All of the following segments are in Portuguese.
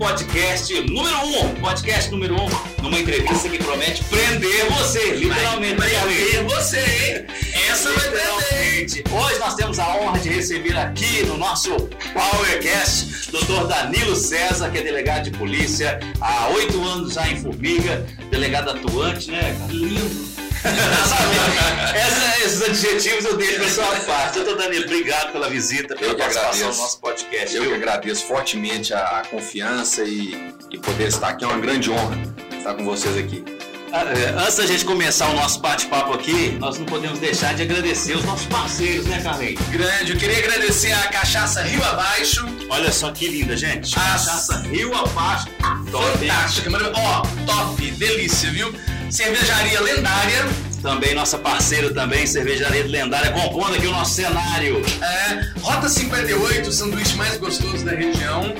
podcast número um. Podcast número um, numa entrevista que promete prender você, literalmente. Vai prender você, hein? Essa vai prender. Hoje nós temos a honra de receber aqui no nosso Powercast Dr. Danilo César, que é delegado de polícia há oito anos já em Formiga, delegado atuante, né? Lindo essa, esses adjetivos eu deixo na sua parte. Doutor Danilo, obrigado pela visita, pela participação no nosso podcast. Eu que agradeço fortemente a, confiança e, e poder estar aqui. É uma grande honra estar com vocês aqui. Ah, é, antes da gente começar o nosso bate-papo aqui, nós não podemos deixar de agradecer os nossos parceiros, né, Carlinhos? Grande, eu queria agradecer a Cachaça Rio Abaixo. Olha só que linda, gente. Cachaça Rio Abaixo. Top. Fantástica, ó, top, delícia, viu? Cervejaria Lendária. Também nossa parceira também, Cervejaria Lendária, compondo aqui o nosso cenário. É, Rota 58, o sanduíche mais gostoso da região.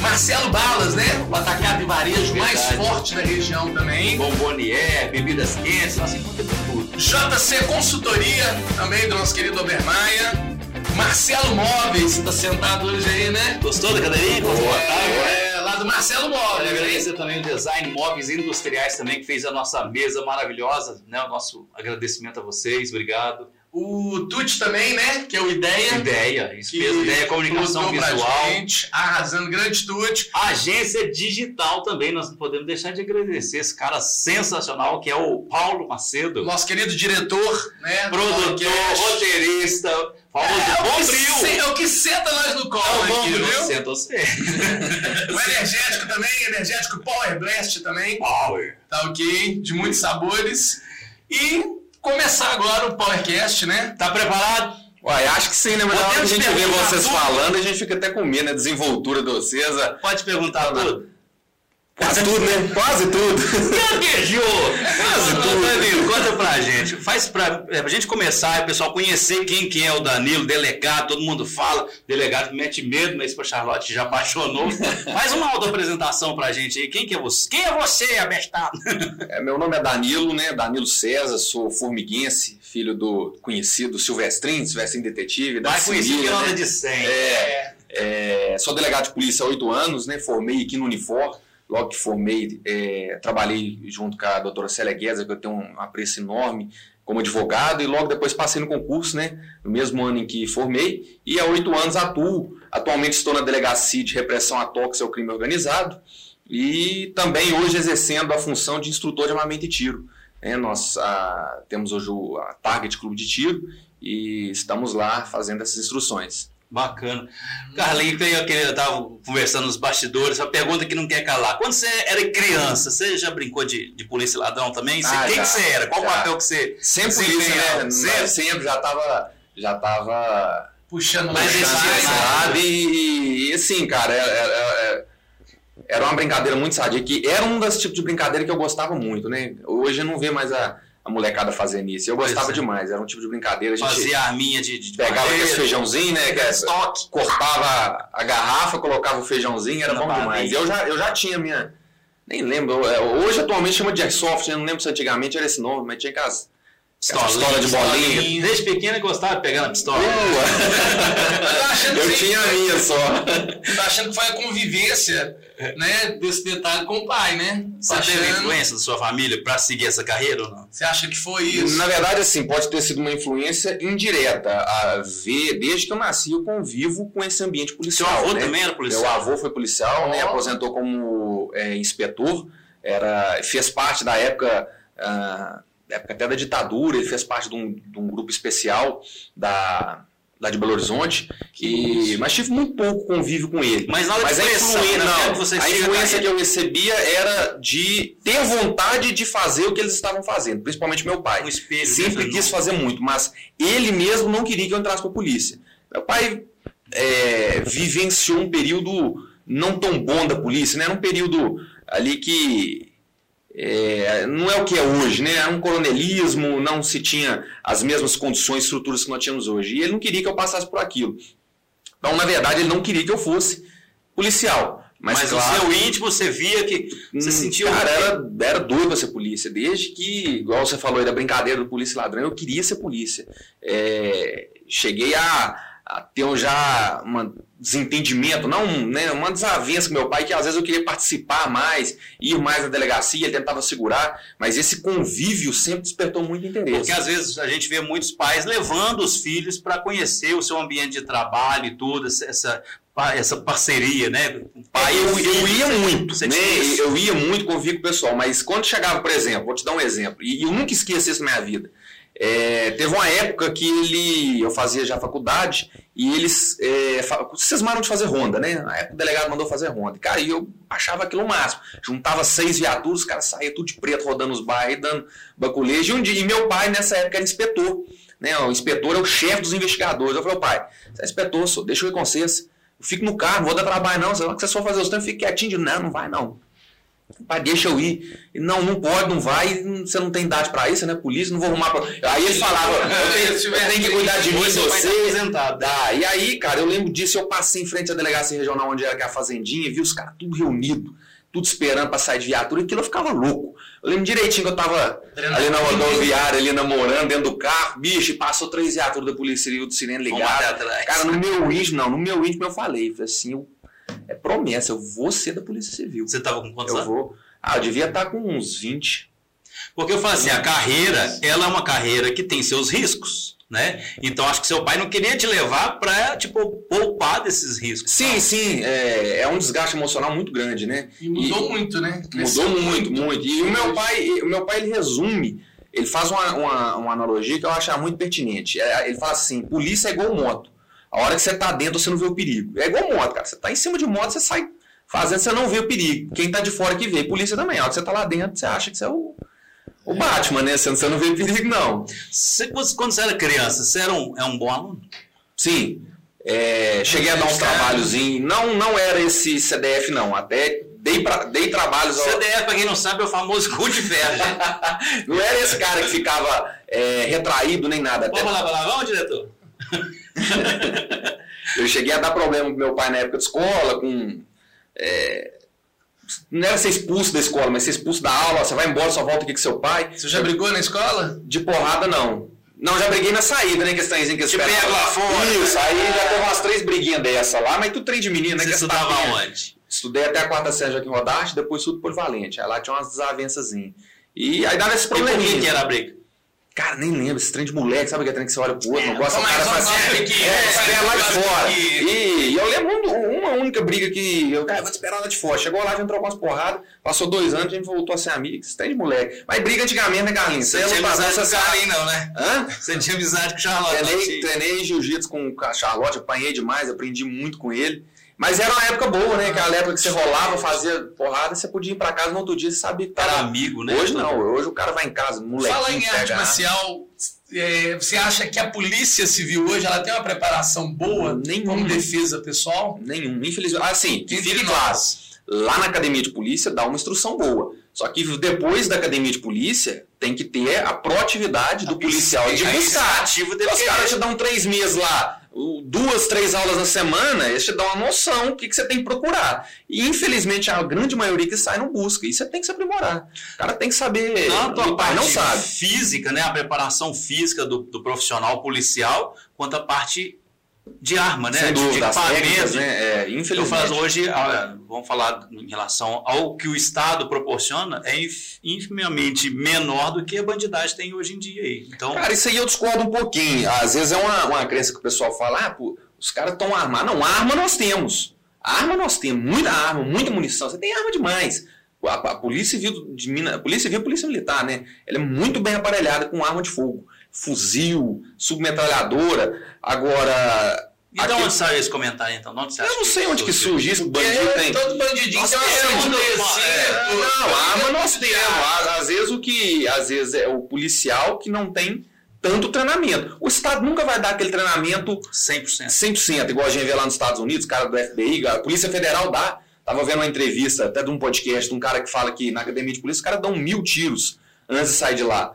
Marcelo Balas, né? O atacado de varejo mais forte da região também. Bombonier, bebidas quentes, nós encontramos tudo. JC Consultoria, também do nosso querido Obermaia. Marcelo Móveis, tá sentado hoje aí, né? Gostou da cadeirinha? Boa tarde. Do Marcelo Móveis. Quero agradecer também o Design Móveis Industriais também, que fez a nossa mesa maravilhosa, né? O nosso agradecimento a vocês, obrigado. O Tuti também, né? Que é o Ideia. Ideia, isso mesmo. Ideia, comunicação visual. Gente, arrasando, grande Tuti. Agência digital também, nós não podemos deixar de agradecer esse cara sensacional que é o Paulo Macedo. Nosso querido diretor, né? Produtor, roteirista, famoso é, Bombril. É o que senta nós no colo é aqui, viu? Senta você. o energético também, energético Power Blast também. Power. Tá ok? De muitos sabores. E começar agora o PowerCast, né? Tá preparado? Uai, acho que sim, né? Mas na hora que a gente vê vocês tudo. falando, a gente fica até com medo, né? Desenvoltura de vocês. Pode perguntar tudo. Quase tudo, né? Quase tudo. Gaguejou! Quase tudo. Danilo, conta pra gente. Faz pra, é, pra gente começar, o pessoal conhecer quem que é o Danilo, delegado, todo mundo fala. Delegado mete medo, mas pra Charlotte já apaixonou. Faz uma auto-apresentação pra gente aí. Quem que é você? Quem é você, abestado? É, meu nome é Danilo, né? Danilo César, sou formiguense, filho do conhecido Silvestrinho, Silvestrinho Detetive. Da Mais conhecido que né? de 100. É, é, sou delegado de polícia há oito anos, né? Formei aqui no Unifor logo que formei, é, trabalhei junto com a doutora Célia Gueza, que eu tenho um apreço enorme como advogado, e logo depois passei no concurso, né, no mesmo ano em que formei, e há oito anos atuo. Atualmente estou na Delegacia de Repressão a Toques ao Crime Organizado, e também hoje exercendo a função de instrutor de armamento e tiro. É, nós a, ah, temos hoje o a Target Clube de Tiro, e estamos lá fazendo essas instruções. Bacana. Carlinhos, eu estava conversando nos bastidores, uma pergunta que não quer calar. Quando você era criança, você já brincou de, de polícia ladrão também? Você, ah, quem já, que você era? Qual já. papel que você Sempre polícia, né? Sempre, sempre já estava já tava puxando mais sabe? E, e assim, cara, era, era, era, uma brincadeira muito sadia, que era um dos tipos de brincadeira que eu gostava muito, né? Hoje eu não vê mais a a molecada fazendo isso. Eu gostava é. demais, era um tipo de brincadeira. A gente Fazia a arminha de, de Pegava aquele feijãozinho, né? Que é estoque. Cortava a garrafa, colocava o feijãozinho, era bom demais. Eu já, eu já tinha minha. Nem lembro. É, hoje atualmente chama de airsoft, eu não lembro se antigamente era esse nome, mas tinha aquelas Pistola de bolinha. Desde pequeno gostava de pegar na pistola. eu, eu tinha a minha só. Tá achando que foi a convivência né, desse detalhe com o pai, né? Você achando... teve influência da sua família para seguir essa carreira ou não? Você acha que foi isso? Na verdade, assim, pode ter sido uma influência indireta. A ver, desde que eu nasci, eu convivo com esse ambiente policial. Seu avô né? também era policial? Meu avô foi policial, oh. né? Aposentou como é, inspetor. Era, fez parte da época. Uh, época até da ditadura, ele fez parte de um, de um grupo especial da, lá de Belo Horizonte, e, mas tive muito pouco convívio com ele. Mas nada mas de influência, né? não, a influência que eu recebia era de ter vontade de fazer o que eles estavam fazendo, principalmente meu pai. Um espelho, Sempre quis fazer muito, mas ele mesmo não queria que eu entrasse para a polícia. Meu pai é, vivenciou um período não tão bom da polícia, né? Era um período ali que é, não é o que é hoje, né? Era um coronelismo, não se tinha as mesmas condições, estruturas que nós tínhamos hoje. E ele não queria que eu passasse por aquilo. Então, na verdade, ele não queria que eu fosse policial. Mas, Mas claro, no seu íntimo você via que você hum, sentia. Cara, era, era doido pra ser polícia. Desde que, igual você falou aí da brincadeira do polícia ladrão, eu queria ser polícia. É, cheguei a, a ter já um desentendimento, não né, uma desavença com meu pai, que às vezes eu queria participar mais, ir mais na delegacia, ele tentava segurar, mas esse convívio sempre despertou muito interesse. Porque às vezes a gente vê muitos pais levando os filhos para conhecer o seu ambiente de trabalho e tudo, essa essa parceria, né? Pai, eu, eu ia muito, né? Eu ia muito conviver com o pessoal, mas quando chegava, por exemplo, vou te dar um exemplo, e eu nunca esqueço isso na minha vida. É, teve uma época que ele, eu fazia já faculdade e eles é, cismaram de fazer ronda, né? Na época o delegado mandou fazer ronda. Cara, e eu achava aquilo o máximo. Juntava seis viaturas, os caras saíam tudo de preto rodando os bairros, dando baculejo. E, um dia, e meu pai, nessa época, era inspetor. Né? O inspetor é o chefe dos investigadores. Eu falei, pai, você é inspetor, só, deixa eu ir com vocês. Eu fico no carro, não vou dar trabalho não. Se vocês for fazer os tempos, fique quietinho. Não, não vai não. Pai, deixa eu ir. Não, não pode, não vai, você não tem idade para isso, você não é polícia, não vou arrumar pra... Aí ele falava, eu tenho, eu tenho que cuidar de mim, você. Dá. E aí, cara, eu lembro disso, eu passei em frente à delegacia regional onde era a fazendinha, vi os caras tudo reunidos tudo esperando pra sair de viatura, e aquilo eu ficava louco. Eu lembro direitinho que eu tava ali na rodoviária, ali namorando, dentro do carro, bicho, passou três viaturas da polícia civil do sirene ligado. Cara, no meu íntimo, não, no meu íntimo eu falei, falei assim, eu, é promessa, eu vou ser da polícia civil. Você tava com quantos eu anos? Vou, ah, eu devia estar tá com uns 20. Porque eu falo assim, a carreira, ela é uma carreira que tem seus riscos né? Então acho que seu pai não queria te levar para tipo poupar desses riscos. Sim, sim, é, é, um desgaste emocional muito grande, né? E mudou e, muito, né? Cresceu mudou muito, muito, muito. E o meu pai, o meu pai ele resume, ele faz uma, uma, uma analogia que eu acho muito pertinente. É, ele fala assim: polícia é igual moto. A hora que você tá dentro, você não vê o perigo. É igual moto, cara. Você tá em cima de moto, você sai fazendo, você não vê o perigo. Quem tá de fora que vê. Polícia também. A hora que você tá lá dentro, você acha que você é o o Batman, né? Você não vê perigo, não. Você, quando você era criança, você era um, é um bom aluno? Sim. É, cheguei a dar uns trabalhozinhos. Não, não era esse CDF, não. Até dei, pra, dei trabalhos. Ao... CDF, pra quem não sabe, é o famoso cu de ferro. não era esse cara que ficava é, retraído nem nada. Vamos lá, vamos lá, vamos, diretor. eu cheguei a dar problema com meu pai na época de escola, com. É, não era ser expulso da escola, mas ser expulso da aula, você vai embora, só volta aqui com seu pai. Você já brigou na escola? De porrada, não. Não, já briguei na saída, né? Questãozinha que Te pega lá fora. Isso, aí já teve umas três briguinhas dessa lá, mas tu trem de menina, né? Você estudava onde? Estudei até a quarta série aqui em Rodache, depois tudo polivalente. Aí lá tinha umas desavenças. E aí dava esse probleminha. E por que era a briga? Cara, nem lembro, esse trem de moleque, sabe aquele trem que você olha pro outro, é, não gosta, o cara faz assim, que, é, é, lá de fora. E, e, eu lembro uma única briga que eu, cara, vou te esperar lá de fora. Chegou lá, a gente trocou umas porradas, passou dois anos, a gente voltou a ser amigo, esse trem de moleque. Mas briga antigamente, né, Carlinhos? Você não tinha amizade com o Carlinhos, não, né? Hã? Você tinha amizade com o Charlotte. Treinei, treinei jiu-jitsu com a Charlotte, apanhei demais, aprendi muito com ele. Mas era uma época boa, né? Aquela época que você rolava, fazia porrada, você podia ir pra casa no outro dia, você sabia que tava... Era amigo, né? Hoje não, hoje o cara vai em casa, moleque. Fala em arte marcial, é, você acha que a polícia civil hoje ela tem uma preparação boa Nenhum. como defesa pessoal? Nenhum, infelizmente. Ah, sim, que fique claro. Lá na academia de polícia dá uma instrução boa. Só que depois da academia de polícia, tem que ter a proatividade do policial de buscar. Os caras te dão três meses lá duas, três aulas na semana, isso te dá uma noção do que, que você tem que procurar. E infelizmente a grande maioria que sai não busca. E você tem que se aprimorar. O cara tem que saber. Tanto a parte não sabe. física, né? A preparação física do, do profissional policial, quanto a parte de arma, né? Sem dúvida, de equipamento. Né? É, infelizmente. Eu falo hoje, vamos falar em relação ao que o Estado proporciona, é infinitamente menor do que a bandidagem tem hoje em dia. Aí. Então, Cara, isso aí eu discordo um pouquinho. Às vezes é uma, uma crença que o pessoal fala, ah, pô, os caras estão armados. Não, arma nós temos. Arma nós temos, muita arma, muita munição. Você tem arma demais. A, a Polícia Civil de Minas, a Polícia Civil, a Polícia Militar, né? Ela é muito bem aparelhada com arma de fogo fuzil, submetralhadora. Agora. E de onde saiu esse comentário, então? Onde eu não sei onde que surgiu isso. Bandido é, tem. Todo bandidinho nós tem uma é, Não, arma nós temos. Às vezes o que. Às vezes é o policial que não tem tanto treinamento. O Estado nunca vai dar aquele treinamento 100%. 100%, igual a gente vê lá nos Estados Unidos, cara do FBI, a Polícia Federal dá. Tava vendo uma entrevista até de um podcast de um cara que fala que na academia de polícia os caras dão mil tiros antes de sair de lá.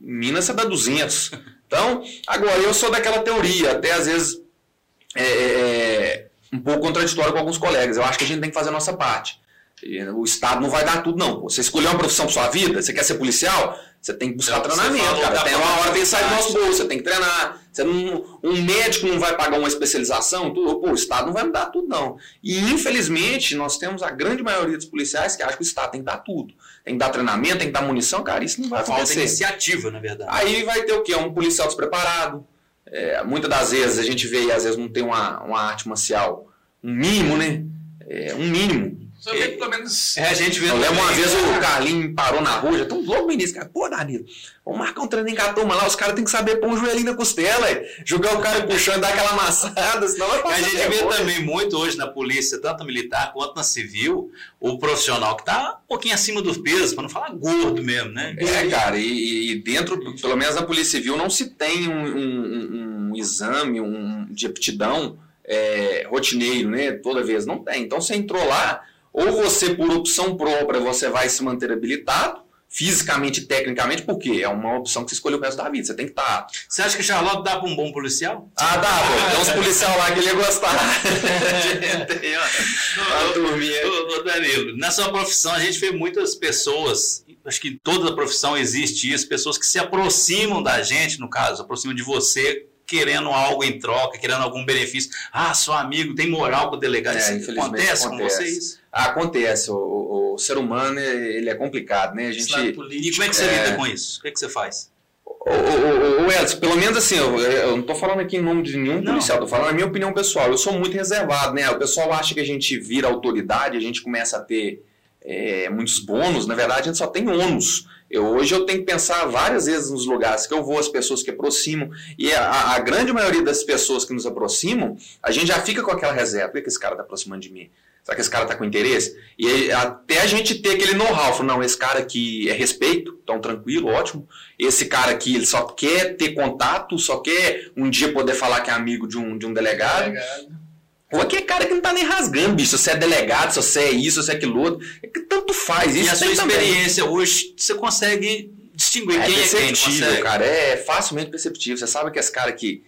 Minas você dá 200. Então, agora, eu sou daquela teoria, até às vezes. É, é, é, um pouco contraditório com alguns colegas. Eu acho que a gente tem que fazer a nossa parte. O Estado não vai dar tudo, não. Você escolheu uma profissão para sua vida, você quer ser policial, você tem que buscar Então, treinamento, cara. Tem uma hora tem que sair do nosso bolso, você tem que treinar. Você não, um médico não vai pagar uma especialização, tudo, pô, o Estado não vai me dar tudo, não. E infelizmente, nós temos a grande maioria dos policiais que acham que o Estado tem que dar tudo. Tem que dar treinamento, tem que dar munição, cara, isso não vai Falta acontecer. iniciativa, na verdade. Aí vai ter o quê? Um policial despreparado. É, muitas das vezes a gente vê e às vezes não tem uma, uma arte marcial, um mínimo, né? É, um mínimo. Só que pelo menos. É, a gente vê Eu lembro uma vez o Carlinhos me parou na rua, já tão louco no início, cara. Pô, Danilo, vamos marcar um treino em Catoma lá, os caras têm que saber pôr um joelhinho na costela, é. jogar o cara puxando, dar aquela amassada, senão vai A passar gente vê também muito hoje na polícia, tanto militar quanto na civil, o profissional que está um pouquinho acima do peso, para não falar gordo mesmo, né? É, cara, e, e dentro, pelo menos na Polícia Civil, não se tem um, um- um exame um, de aptidão é, rotineiro, né? Toda vez. Não tem. Então você entrou lá, ou você, por opção própria, você vai se manter habilitado, fisicamente e tecnicamente, porque é uma opção que você escolheu o resto da vida. Você tem que estar. Você acha que Charlotte dá para um bom policial? Ah, dá, pô. Tem uns policial lá que ele ia gostar. turminha. Ô, Danilo, na sua profissão a gente vê muitas pessoas, acho que em toda a profissão existe isso, pessoas que se aproximam da gente, no caso, aproximam de você querendo algo em troca, querendo algum benefício. Ah, sou amigo, tem moral com o delegado. É, Isso infelizmente acontece, com acontece. você isso? Acontece, o, o- o ser humano ele é complicado, né? A gente, Lado E político. como é que você É. lida com isso? O que, é que você faz? Ô, ô, Edson, pelo menos assim, eu, eu não tô falando aqui em nome de nenhum Não. policial, tô falando a minha opinião pessoal. Eu sou muito reservado, né? O pessoal acha que a gente vira autoridade, a gente começa a ter é, muitos bônus, na verdade a gente só tem ônus. Eu, hoje eu tenho que pensar várias vezes nos lugares que eu vou, as pessoas que aproximam, e a, a grande maioria das pessoas que nos aproximam, a gente já fica com aquela reserva. Por que, esse cara tá aproximando de mim? Será que esse cara tá com interesse? E aí, até a gente ter aquele know-how, não, esse cara aqui é respeito, então tranquilo, ótimo. Esse cara aqui, ele só quer ter contato, só quer um dia poder falar que é amigo de um, de um delegado. Delegado. Ou aquele cara que não tá nem rasgando, bicho. Se você é delegado, se você é isso, se você é aquilo outro. É que tanto faz. E Isso a sua tem também. experiência hoje, você consegue distinguir É quem é quem, consegue? cara. É facilmente perceptível. Você sabe que esse cara aqui.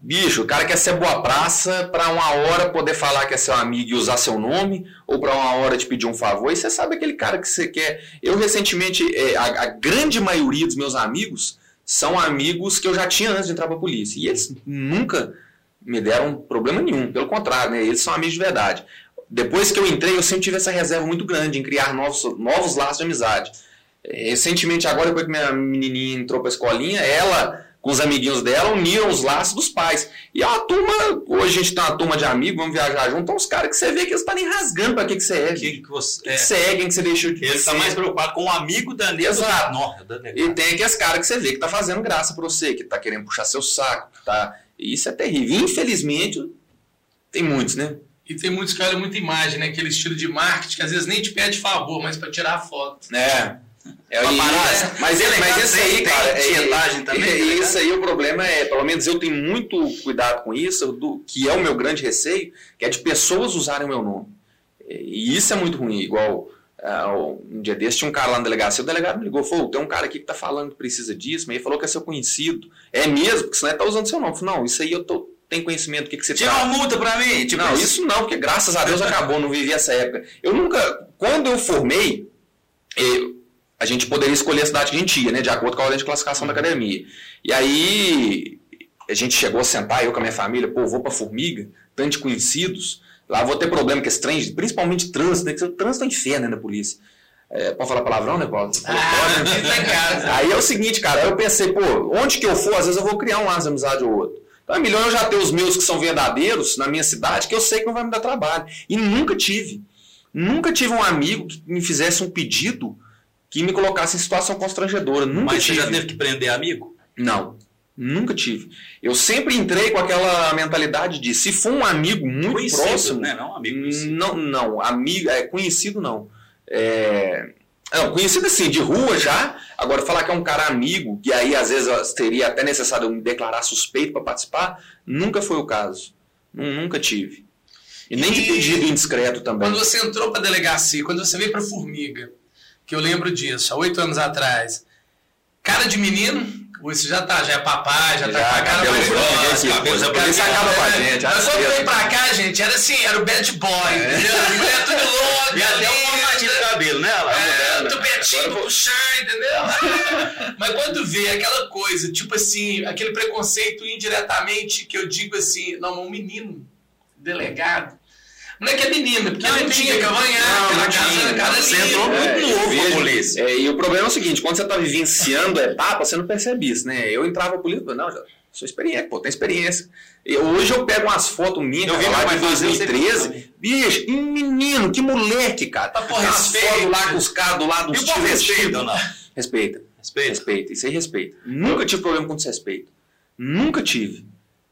Bicho, o cara quer ser boa praça pra uma hora poder falar que é seu amigo e usar seu nome, ou pra uma hora te pedir um favor. E você sabe aquele cara que você quer. Eu, recentemente, é, a, a grande maioria dos meus amigos são amigos que eu já tinha antes de entrar pra polícia. E eles nunca me deram problema nenhum. Pelo contrário, né? Eles são amigos de verdade. Depois que eu entrei, eu sempre tive essa reserva muito grande em criar novos, novos laços de amizade. É, Recentemente, agora, depois que minha menininha entrou pra escolinha, ela, com os amiguinhos dela, uniram os laços dos pais. E é uma turma, hoje a gente tem uma turma de amigos, vamos viajar junto, então os caras que você vê que eles estão nem rasgando pra que, que você é. Que, Que que você, que é, você é, quem que você deixou de ele está mais preocupado com o amigo da. Exato. Da delegada. E tem aqueles caras que você vê que tá fazendo graça pra você, que tá querendo puxar seu saco, que tá... E Isso é terrível. Infelizmente, tem muitos, né? E tem muitos que olham muita imagem, né? Aquele estilo de marketing que às vezes nem te pede favor, mas pra tirar a foto. É. É, Uma e- parada. mas, ele, mas esse aí, cara, tem é- tietagem também, é- delegado? isso aí o problema é, pelo menos eu tenho muito cuidado com isso, do, que é o meu grande receio, que é de pessoas usarem o meu nome. E isso é muito ruim, igual ah, um dia desse tinha um cara lá na delegacia, o delegado me ligou, falou, tem um cara aqui que tá falando que precisa disso, mas ele falou que é seu conhecido. É mesmo, porque senão ele tá usando seu nome. Eu falei, não, isso aí eu tô, tenho conhecimento do que, que você Tira tá uma multa pra mim. Tipo, não, isso não, porque graças a Deus acabou, não vivi essa época. Eu nunca, quando eu formei, eu- a gente poderia escolher a cidade que a gente ia, né, de acordo com a ordem de classificação da academia. E aí a gente chegou a sentar, eu com a minha família, pô, vou pra Formiga, tanto de conhecidos, lá vou ter problema com esse trem, principalmente trânsito, né, que o trânsito é um inferno né, da polícia. É, pode falar palavrão, né, Paulo? Você Ah. Aí é o seguinte, cara, eu pensei, pô, onde que eu for, às vezes eu vou criar um laço de amizade ou outro. Então é melhor eu já ter os meus que são verdadeiros na minha cidade, que eu sei que não vai me dar trabalho. E nunca tive. Nunca tive um amigo que me fizesse um pedido que me colocasse em situação constrangedora. Nunca Mas você tive. já teve que prender amigo? Não. Nunca tive. Eu sempre entrei com aquela mentalidade de se for um amigo muito Conhecido, próximo, né? Não, amigo conhecido. não, não, amigo, é conhecido não. É, não, conhecido assim, de rua já. Agora, falar que é um cara amigo, que aí às vezes seria até necessário eu me declarar suspeito para participar, nunca foi o caso. Nu- Nunca tive. E nem de E- pedido indiscreto também. Quando você entrou pra delegacia, quando você veio pra Formiga, que eu lembro disso, há oito anos atrás, Cara de menino, você já tá, já é papai, já, tá com a cara mais branco, grossa, cabelo- esse cabelo- acaba com a é. gente, Mas quando vezes. veio pra cá, gente, era assim, era o bad boy, entendeu? A mulher tudo louca, E até um linda, formatinho de cabelo, né? Ela, é, tupetinho pra puxar, entendeu? Mas quando vê aquela coisa, tipo assim, aquele preconceito indiretamente que eu digo assim, não, um menino, delegado. Não é que é menino, porque Não, não, entendi. tinha que amanhã, Não, aquela não casa, tinha. cara Você entrou muito É, novo eu vejo- polícia. é, e o problema é o seguinte, quando você está vivenciando a etapa, você não percebe isso, né? Eu entrava pra polícia, não, já sou experiente, pô, tem experiência. E hoje eu pego umas fotos minhas, Eu vi lá de pai fazer, eu sei 2013, bicho, que menino, que moleque, cara. Tá, Umas respeito. lá com os caras do lado E dos tiros, respeita tipo, ou não? Respeita, Respeita? respeita, isso aí respeita. Nunca tive problema com desrespeito. Nunca tive.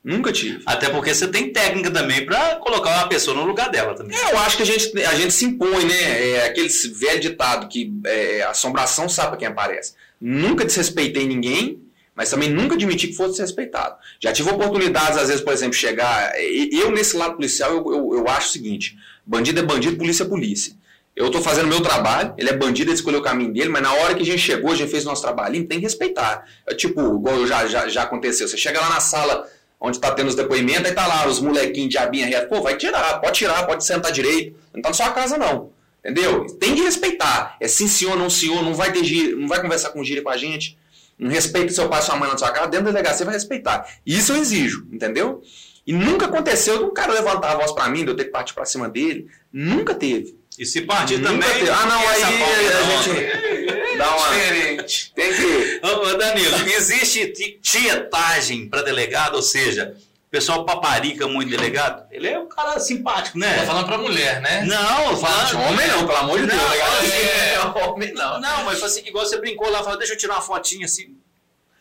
Nunca tive. Até porque você tem técnica também pra colocar uma pessoa no lugar dela também. É, eu acho que a gente, a gente se impõe, né? É aquele velho ditado que é, assombração sabe pra quem aparece. Nunca desrespeitei ninguém, mas também nunca admiti que fosse desrespeitado. Já tive oportunidades, às vezes, por exemplo, chegar. Eu, nesse lado policial, eu, eu, eu acho o seguinte: bandido é bandido, polícia é polícia. Eu tô fazendo meu trabalho, ele é bandido, ele escolheu o caminho dele, mas na hora que a gente chegou, a gente fez o nosso trabalhinho, tem que respeitar. É tipo, igual já, já, já aconteceu, você chega lá na sala onde tá tendo os depoimentos, aí tá lá os molequinhos de abinha reto, pô, vai tirar, pode tirar, pode sentar direito, não tá na sua casa não. Entendeu? Tem que respeitar. É sim senhor, não senhor, não vai ter gíria, não vai conversar com gíria com a gente. Não respeita seu pai e sua mãe na sua casa, dentro da delegacia vai respeitar. Isso eu exijo, entendeu? E nunca aconteceu de um cara levantar a voz pra mim, de eu ter que partir pra cima dele. Nunca teve. E se partir Nunca também. teve. Ah, não, aí a gente dá uma. Diferente. Tem que. Ô, Danilo, existe ti- tietagem para delegado, ou seja, o pessoal paparica muito delegado? Ele é um cara simpático, né? Tá falando pra mulher, né? Não, falando. Homem não, pelo amor de Deus. Não, legal. é. Homem não. Não, mas assim, igual você brincou lá, falou, deixa eu tirar uma fotinha assim.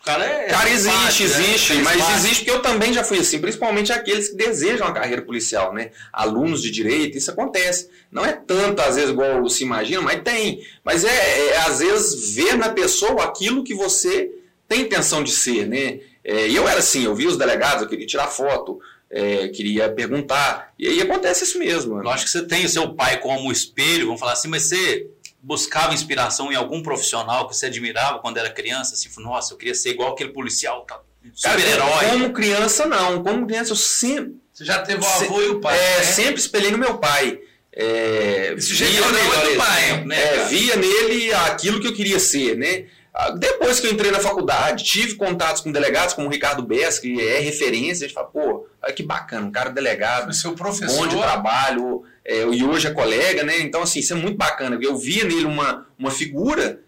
Cara é. Cara, existe, né? existe, É mas simpático. existe porque eu também já fui assim, principalmente aqueles que desejam a carreira policial, né? Alunos de direito, isso acontece. Não é tanto, às vezes, igual se imagina, mas tem. Mas é, é, às vezes, ver na pessoa aquilo que você tem intenção de ser, né? É, E eu era assim, eu via os delegados, eu queria tirar foto, é, queria perguntar, e aí acontece isso mesmo. Eu acho que você tem o seu pai como espelho, vamos falar assim, mas você buscava inspiração em algum profissional que você admirava quando era criança? Assim, nossa, eu queria ser igual aquele policial, tá? Super-herói. Como criança, não. Como criança, eu sempre, Você já teve o avô e o pai. É, né? sempre espelhei no meu pai. É, Esse jeito via é do pai, né, é, via nele aquilo que eu queria ser, né? Ah, Depois que eu entrei na faculdade, tive contatos com delegados como o Ricardo Bess, que é referência, a gente fala, pô, olha que bacana, um cara delegado, Foi seu bom professor. de trabalho, é, e hoje é colega, né? Então, assim, isso é muito bacana. Eu via nele uma, uma figura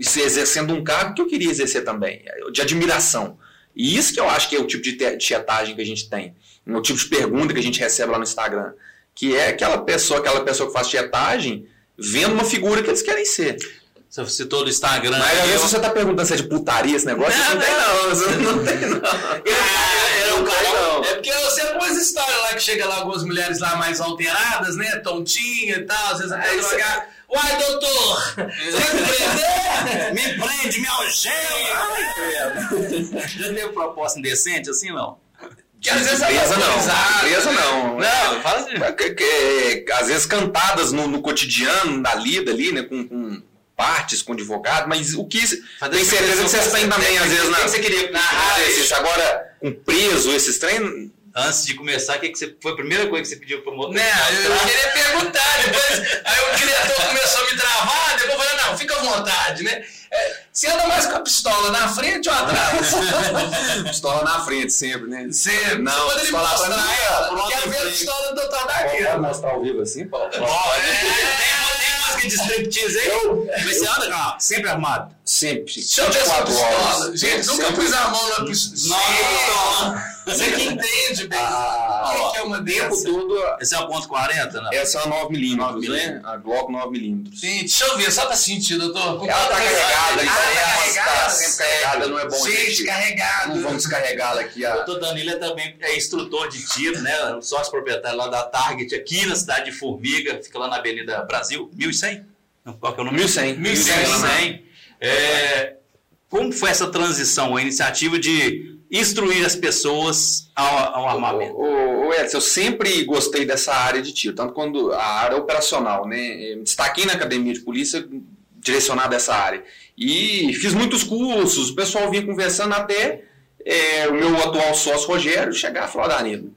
se exercendo um cargo que eu queria exercer também, de admiração. E isso que eu acho que é o tipo de tietagem que a gente tem, o tipo de pergunta que a gente recebe lá no Instagram, que é aquela pessoa, aquela pessoa que faz tietagem, vendo uma figura que eles querem ser. Você citou do Instagram. Mas às eu- vezes você tá perguntando se é de putaria esse negócio, Não, isso não, tem não, isso não tem não. Cara- Não. É porque você pôs história lá que chega lá algumas mulheres lá mais alteradas, né? Tontinha e tal, às vezes até É, drogar. Uai, doutor! Você vai me prender? Me prende, me algema! Já teve proposta indecente assim, não? Que às vezes é Presa não, presa né? não. Não, fala assim. É às vezes cantadas no, no cotidiano, na lida ali, né, com, com partes, com advogado, mas o que. Tem certeza que vocês têm também, às vezes, O na. que você queria na narrar Esses, agora, com preso, esses treinos. Antes de começar, o que, que você, foi a primeira coisa que você pediu pro motor? Né, eu, queria perguntar, depois aí o diretor começou a me travar, depois eu falei, não, fica à vontade, né? É, você anda mais com a pistola na frente ou atrás? Pistola na frente sempre, né? Você, Não, você pistola Quero ver a pistola do doutor Pode mostrar ao vivo assim, Paulo? Ó, tem, tem música de striptease aí? Mas você anda sempre armado. Sempre. Deixa eu essa 24 horas. pistola. Gente, nunca Sempre. pus a mão na pistola. Nossa. Você que entende bem. Ah, O que é uma o tempo dessa? todo. Esse é o ponto 40, não? Essa é a 9mm, 9mm. né? A Glock 9mm. Sim, deixa eu ver, só pra sentir, doutor. Ela tá quanto- carregada, isso aí tá é uma- carregada? tá sempre carregada, não é bom, Gente, gente. carregado. Não vamos descarregá-la aqui. O A... doutor Danilo é também é instrutor de tiro, né? Sócio proprietário lá da Target, aqui na cidade de Formiga, fica lá na Avenida Brasil, 1100? Não, Qual que é o nome? 1100. 1100. 1100. É, como foi essa transição, a iniciativa de instruir as pessoas ao, ao armamento? Ô, ô, Edson, eu sempre gostei dessa área de tiro, tanto quando a área operacional, né? Me destaquei na academia de polícia direcionado a essa área. E fiz muitos cursos, o pessoal vinha conversando até é, o meu atual sócio Rogério chegar e falar, Danilo,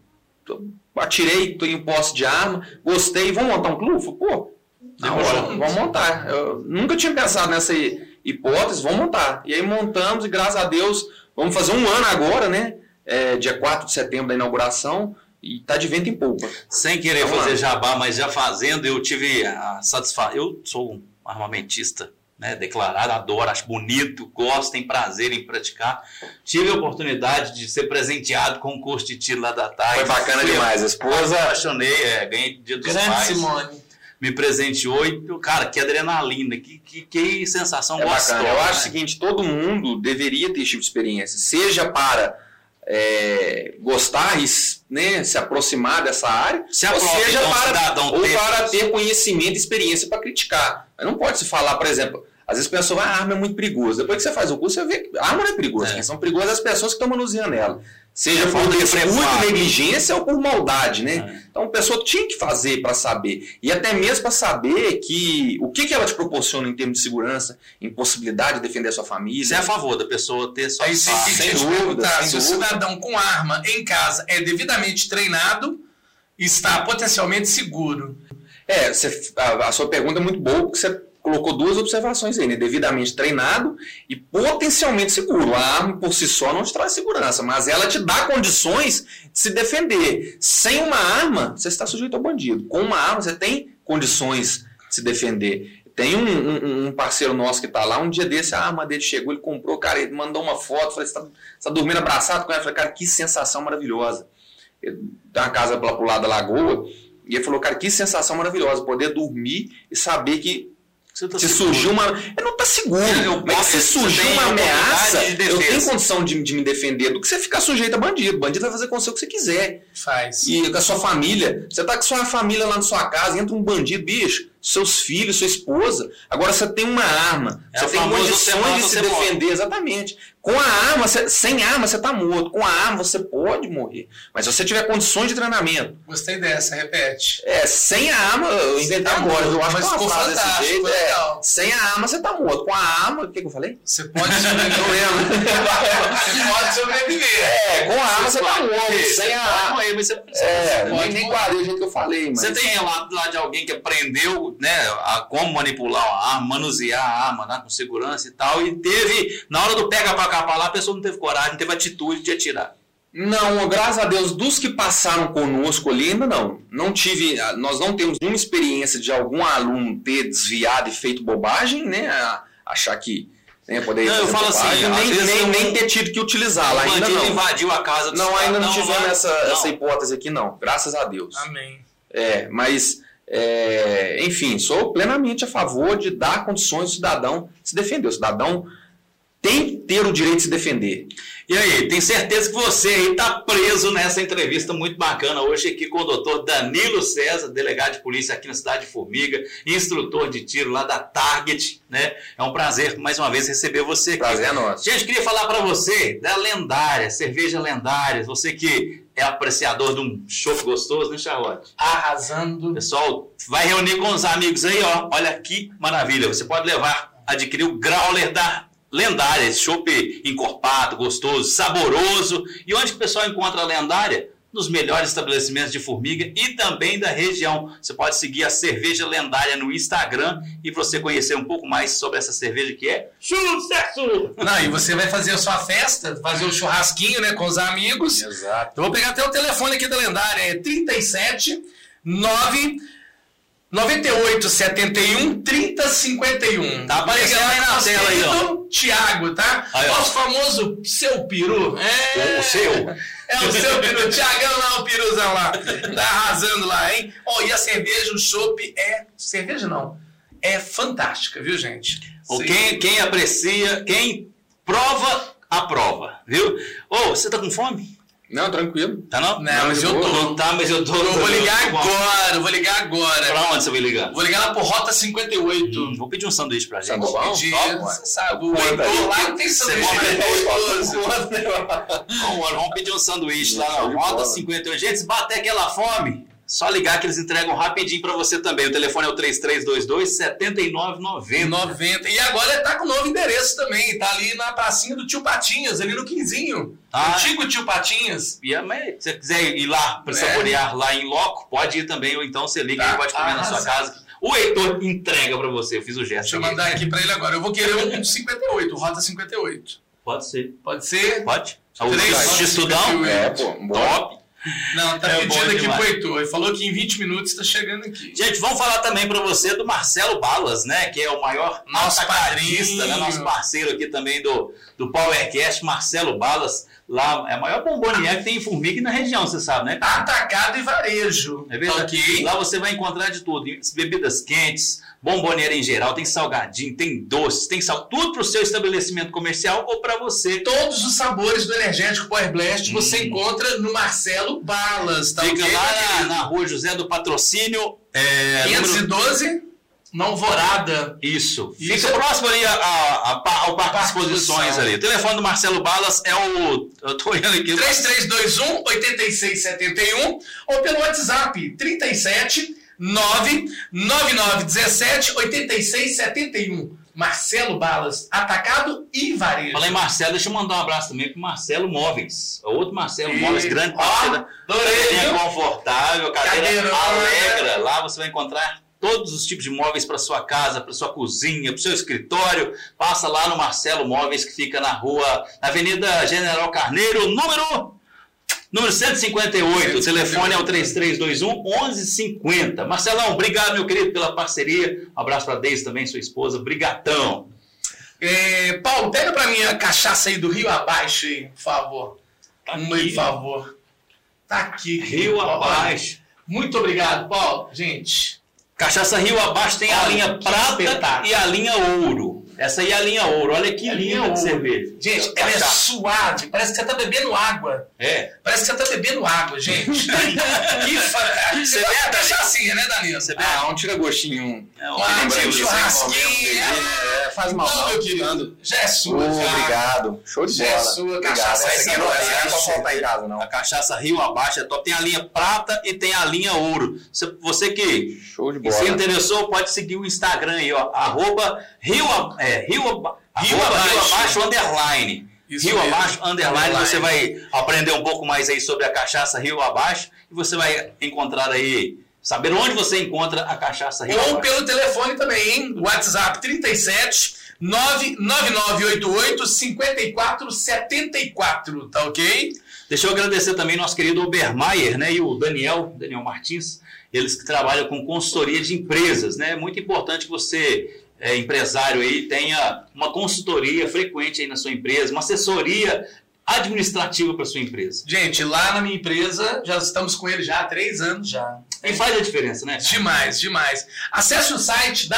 atirei, estou em posse de arma, gostei, vamos montar um clube? Pô, na hora, vamos montar. Eu nunca tinha pensado nessa hi- hipótese, vamos montar. E aí montamos e graças a Deus, vamos fazer um ano agora, né? É, dia 4 de setembro da inauguração e tá de vento em polpa. Sem querer Vamos fazer lá. jabá, mas já fazendo, eu tive a satisfação. Eu sou um armamentista né, declarado, adoro, acho bonito, gosto, tenho prazer em praticar. Tive a oportunidade de ser presenteado com um curso de tiro lá da tarde. Foi bacana Fui demais. A esposa apaixonei, é, ganhei dia dos Grande pais, Simone. Me presenteou e, cara, que adrenalina, que, que, que sensação É gostosa. bacana. Eu acho o né? seguinte, todo mundo deveria ter esse tipo de experiência, seja para é, gostar e né, se aproximar dessa área, Se ou seja para, ou ter- para ter conhecimento e experiência para criticar. Mas não pode se falar, por exemplo, às vezes a pessoa ah, a arma é muito perigosa. Depois que você faz o curso, você vê que a arma não é perigosa. É. Quem são perigosas as pessoas que estão manuseando ela. Seja É por descuido, negligência ou por maldade, né? É. Então a pessoa tinha que fazer para saber. E até mesmo para saber que o que, que ela te proporciona em termos de segurança, em possibilidade de defender a sua família. Você é a favor da pessoa ter sua Aí sua- tem sem dúvida, sem se o cidadão com arma em casa é devidamente treinado, está potencialmente seguro. É, você- a, a sua pergunta é muito boa, porque você colocou duas observações aí, né? Devidamente treinado e potencialmente seguro. A arma por si só não te traz segurança, mas ela te dá condições de se defender. Sem uma arma, você está sujeito ao bandido. Com uma arma, você tem condições de se defender. Tem um, um- um parceiro nosso que está lá, um dia desse, a arma dele chegou, ele comprou, cara, ele mandou uma foto, falei, você está tá dormindo abraçado com ela? Eu falei, cara, que sensação maravilhosa. Tem uma casa lá pro lado da lagoa, e ele falou, cara, que sensação maravilhosa, poder dormir e saber que Você tá se surgiu uma. Eu não tá seguro. Eu mas posso- se surgiu uma ameaça, de eu tenho condição de, de me defender do que você ficar sujeito a bandido. Bandido vai fazer com você o que você quiser. Faz. E com a sua família. Você tá com a sua família lá na sua casa, entra um bandido, bicho, seus filhos, sua esposa. Agora você tem uma arma. É você tem condições mata, de se você morre. defender, exatamente. Com a arma, você- sem arma, você tá morto. Com a arma, você pode morrer. Mas se você tiver condições de treinamento, Gostei dessa, repete. é, sem a arma, eu inventei tá agora, morto, eu acho mas que é ficou desse fantástico, jeito. é, sem a arma, você tá morto. Com a arma, o que, que eu falei? Você pode Não sobreviver. lembro. Você pode sobreviver. É, com a arma você tá morto. Você Sem a arma. morrer, mas você- É, pode nem, nem guardei o jeito que eu falei, mas. Você tem relato lá de alguém que aprendeu né, a como manipular a arma, manusear a arma né, com segurança e tal, e teve, na hora do pega pra capar lá, a pessoa não teve coragem, não teve atitude de atirar. Não, graças a Deus, dos que passaram conosco ali, ainda não. Não tive, ah, nós não temos nenhuma experiência de algum aluno ter desviado e feito bobagem, né? a- Achar que né, poderia Não, eu falo assim, bobagem, às nem, nem, um- nem ter tido que utilizá-la, ainda não. invadiu a casa do Não, ainda não tivemos essa, Não. essa hipótese aqui, não. Graças a Deus. Amém. É, mas, é, enfim, sou plenamente a favor de dar condições ao cidadão se defender. O cidadão tem que ter o direito de se defender. E aí, tenho certeza que você aí está preso nessa entrevista muito bacana hoje aqui com o doutor Danilo César, delegado de polícia aqui na cidade de Formiga, instrutor de tiro lá da Target, né? É um prazer mais uma vez receber você aqui. Prazer é nosso. Gente, queria falar para você da lendária, cerveja lendária, você que é apreciador de um chopp gostoso, né, Charlotte? Arrasando. Pessoal, vai reunir com os amigos aí, ó. Olha que maravilha. Você pode levar, adquirir o growler da lendária, esse chopp encorpado, gostoso, saboroso. E onde que o pessoal encontra a lendária? Nos melhores estabelecimentos de Formiga e também da região. Você pode seguir a Cerveja Lendária no Instagram e você conhecer um pouco mais sobre essa cerveja que é sucesso! Não, e você vai fazer a sua festa, fazer o churrasquinho, né, com os amigos. Exato. Eu vou pegar até o telefone aqui da lendária, é 37 9 98 71 30 51. Tá aparecendo aí na tela aí, ó. Tiago, tá? Aí, ó. Nosso famoso seu peru. É, O seu. É o seu peru, Tiagão lá, o peruzão lá. Tá arrasando lá, hein? Ó, e a cerveja, o chopp é. Cerveja não. É fantástica, viu, gente? Ou quem, quem aprecia, quem prova, aprova, viu? Ô, você tá com fome? Não, tranquilo. Tá não? Não, mas eu tô. Não tá, mas eu tô. Eu vou ligar agora, vou ligar agora. Pra onde você vai ligar? Vou ligar lá pro Rota 58. Hum, vou pedir um sanduíche pra gente. Bom? pedir, você sabe, o Heitor lá tem Você sanduíche. Vamos, vamos pedir um sanduíche lá na Rota bola. 58. Gente, se bater aquela fome, Só ligar que eles entregam rapidinho para você também. O telefone é o 3322 7990. 90. E agora ele tá com novo endereço também. Tá ali na pracinha do tio Patinhas, ali no Quinzinho. Ah. Antigo tio Patinhas. E, se você quiser ir lá para É. saborear lá em loco, pode ir também. Ou então você liga Tá. e pode comer na sua Arrasado. casa. O Heitor entrega para você. Eu fiz o gesto. Deixa eu mandar aqui pra ele agora. Eu vou querer um 58, Rota 58. Pode ser. Pode ser? Pode? Três, de estudão? 58. É, pô, bora. Top. Não, tá É pedindo aqui demais. pro Heitor. Ele falou que em 20 minutos tá chegando aqui. Gente, vamos falar também para você do Marcelo Balas, né? Que é o maior Nosso padrinho. né? Nosso parceiro aqui também do, do Powercast, Marcelo Balas. Lá é a maior bombonier que tem em Formiga na região, você sabe, né? Atacado e varejo. É verdade. Ok. Lá você vai encontrar de tudo: bebidas quentes, bomboneira em geral, tem salgadinho, tem doces, tem sal, tudo para o seu estabelecimento comercial ou para você. Todos os sabores do energético Power Blast você Hum. encontra no Marcelo Balas, tá Fica lá na, na rua José do Patrocínio. É, número- 512, não Alvorada. Isso. Isso. Fica próximo ali a- a- a pa- ao Parque de Exposições ali. O telefone do Marcelo Balas é o. Eu tô olhando aqui. 3321 8671 ou pelo WhatsApp 37 99917 8671. Marcelo Balas, atacado e varejo. Falei Marcelo, deixa eu mandar um abraço também pro Marcelo Móveis. É outro Marcelo E- Móveis, grande parceiro. Cadeirinha confortável, cadeira Cadeirona. alegra. Lá você vai encontrar todos os tipos de móveis para sua casa, para sua cozinha, para o seu escritório. Passa lá no Marcelo Móveis, que fica na rua, na Avenida General Carneiro, número. Número 158, o telefone é o 3321 1150. Marcelão, obrigado, meu querido, pela parceria. Um abraço para Deise também, sua esposa. Brigatão. É, Paulo, pega pra mim a cachaça aí do Rio Abaixo aí, por favor. Tá Uma aí, por favor. Tá aqui. Rio Paulo. abaixo. Muito obrigado, Paulo. Gente, Cachaça Rio abaixo tem a linha prata espetáculo. e a linha ouro. Essa aí é a linha ouro. Olha que É a linha de ouro. cerveja. gente, ela é Cachaça. suave. Parece que você tá bebendo água. É. Parece que você tá bebendo água, gente. que fa... Você bebe, bebe Danilo? cachaçinha, né, Danilo? Você bebe? Ah, um tira gostinho. É um Ah, tipo churrasquinho. É, faz mal. Não, meu querido. Já é sua. já. obrigado. Show de Já é bola. sua, cachaça Essa aqui não não é pra faltar em casa, não. A cachaça Rio abaixo é top. Tem a linha prata e tem a linha ouro. Você, você que Show de que se bola. interessou, pode seguir o Instagram aí, ó. Arroba Rio, a- é, Rio, aba- Rio abaixo. Rio abaixo underline. Isso Rio mesmo. abaixo underline. Você vai aprender um pouco mais aí sobre a cachaça Rio abaixo e você vai encontrar aí, saber onde você encontra a cachaça Rio Ou abaixo. pelo telefone também, hein? WhatsApp 37 99988 5474, tá ok? Deixa eu agradecer também nosso querido Obermaier, né, e o Daniel, Daniel Martins, eles que trabalham com consultoria de empresas, né? É muito importante que você, é, empresário aí, tenha uma consultoria frequente aí na sua empresa, uma assessoria administrativa para sua empresa. Gente, lá na minha empresa, já estamos com ele já há três anos já. E faz a diferença, né? Demais, demais. Acesse o site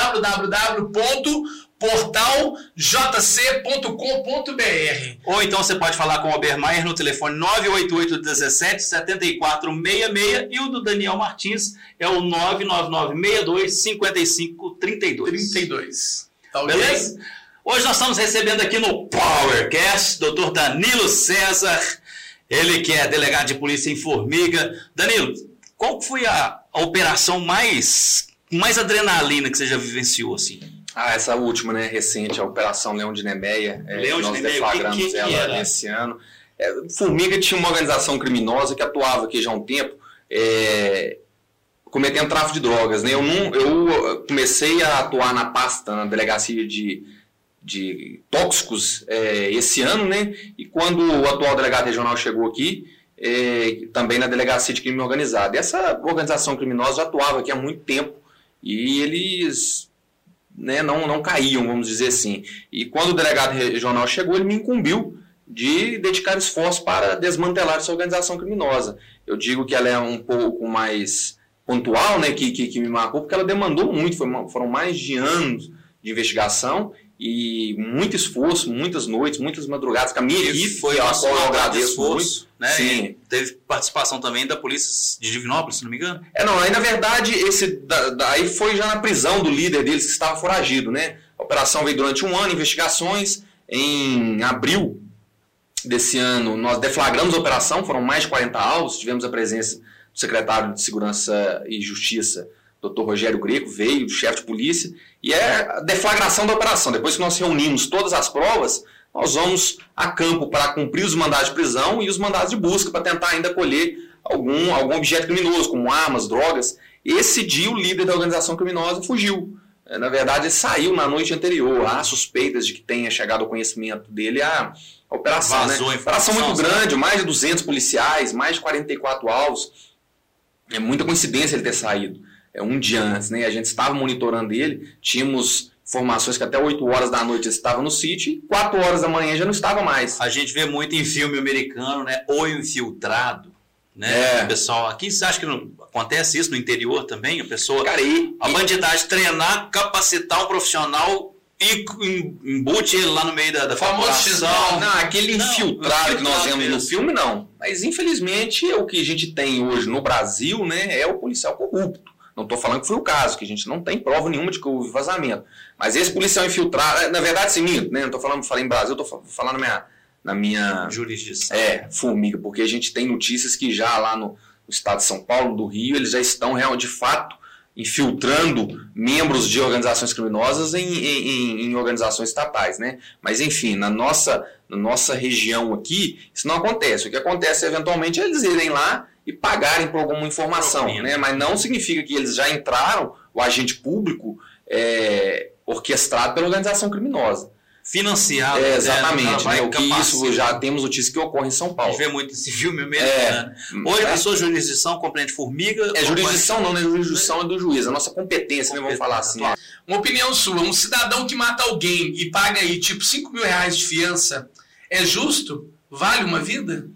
www.portaljc.com.br. Ou então você pode falar com o Obermaier no telefone 988 17 7466 e o do Daniel Martins é o 99962 5532. 32. Tá ok? Beleza? Hoje nós estamos recebendo aqui no PowerCast Dr. Danilo César, ele que é delegado de polícia em Formiga. Danilo, qual foi a, a operação mais, mais adrenalina que você já vivenciou assim? Ah, essa última, né, recente, a Operação Leão de Nemeia. é, Leão de nós Nemeia, deflagramos que- que ela era? esse ano. É, Formiga tinha uma organização criminosa que atuava aqui já há um tempo, é, cometendo tráfico de drogas. Né? Eu, não, eu comecei a atuar na pasta, na delegacia de, de tóxicos é, esse ano, né? E quando o atual delegado regional chegou aqui, é, também na delegacia de crime organizado. E essa organização criminosa já atuava aqui há muito tempo e eles né, não, não caíam, vamos dizer assim. E quando o delegado regional chegou, ele me incumbiu de dedicar esforço para desmantelar essa organização criminosa. Eu digo que ela é um pouco mais pontual, né, que, que, que me marcou, porque ela demandou muito, foi foram mais de anos de investigação e muito esforço, muitas noites, muitas madrugadas, com a minha equipe, foi a qual eu agradeço muito. esforço, né? Sim. E teve participação também da polícia de Divinópolis, se não me engano. É, não, aí na verdade, esse da- daí foi já na prisão do líder deles que estava foragido, né? A operação veio durante um ano, investigações. Em abril desse ano, nós deflagramos a operação, foram mais de 40 alvos, tivemos a presença secretário de Segurança e Justiça, Dr. Rogério Greco, veio, chefe de polícia, e é a deflagração da operação. Depois que nós reunimos todas as provas, nós vamos a campo para cumprir os mandados de prisão e os mandados de busca para tentar ainda colher algum, algum objeto criminoso, como armas, drogas. Esse dia, o líder da organização criminosa fugiu. É, na verdade, ele saiu na noite anterior. Há suspeitas de que tenha chegado ao conhecimento dele a, a operação. Vazou né? a Operação muito grande, mais de 200 policiais, mais de 44 alvos. É muita coincidência ele ter saído. É um dia antes, né? A gente estava monitorando ele, tínhamos informações que até 8 horas da noite estava no sítio e 4 horas da manhã já não estava mais. A gente vê muito em filme americano, né? O infiltrado. Né? É. O pessoal, aqui você acha que não acontece isso no interior também? A pessoa, Cara, e, a bandidagem treinar, capacitar um profissional e em- embute ele lá no meio da, da população. Não, aquele Não, infiltrado que nós vemos no filme, não. Mas infelizmente o que a gente tem hoje no Brasil né, é o policial corrupto. Não estou falando que foi o caso, que a gente não tem prova nenhuma de que houve vazamento. Mas esse policial infiltrado, na verdade, sim, minto, né? Não estou falando, falei em Brasil, estou falando na minha, na minha Jurisdição. é, formiga, porque a gente tem notícias que já lá no, no estado de São Paulo, do Rio, eles já estão real, de fato infiltrando membros de organizações criminosas em, em- em- em organizações estatais, né? Mas enfim, na nossa, na nossa região aqui, isso não acontece. O que acontece eventualmente é eles irem lá e pagarem por alguma informação, né? Mas não significa que eles já entraram, o agente público é, orquestrado pela organização criminosa. Financiado. É, né? exatamente, né? O que isso já temos notícias que ocorre em São A Paulo. gente vê muito esse filme americano. Hoje É. a sua jurisdição compreende formiga. É jurisdição não, né? Jurisdição é do juiz, a nossa competência, né? Vamos falar assim. Uma opinião sua, um cidadão que mata alguém e paga aí tipo 5 mil reais de fiança, é justo? Vale uma vida?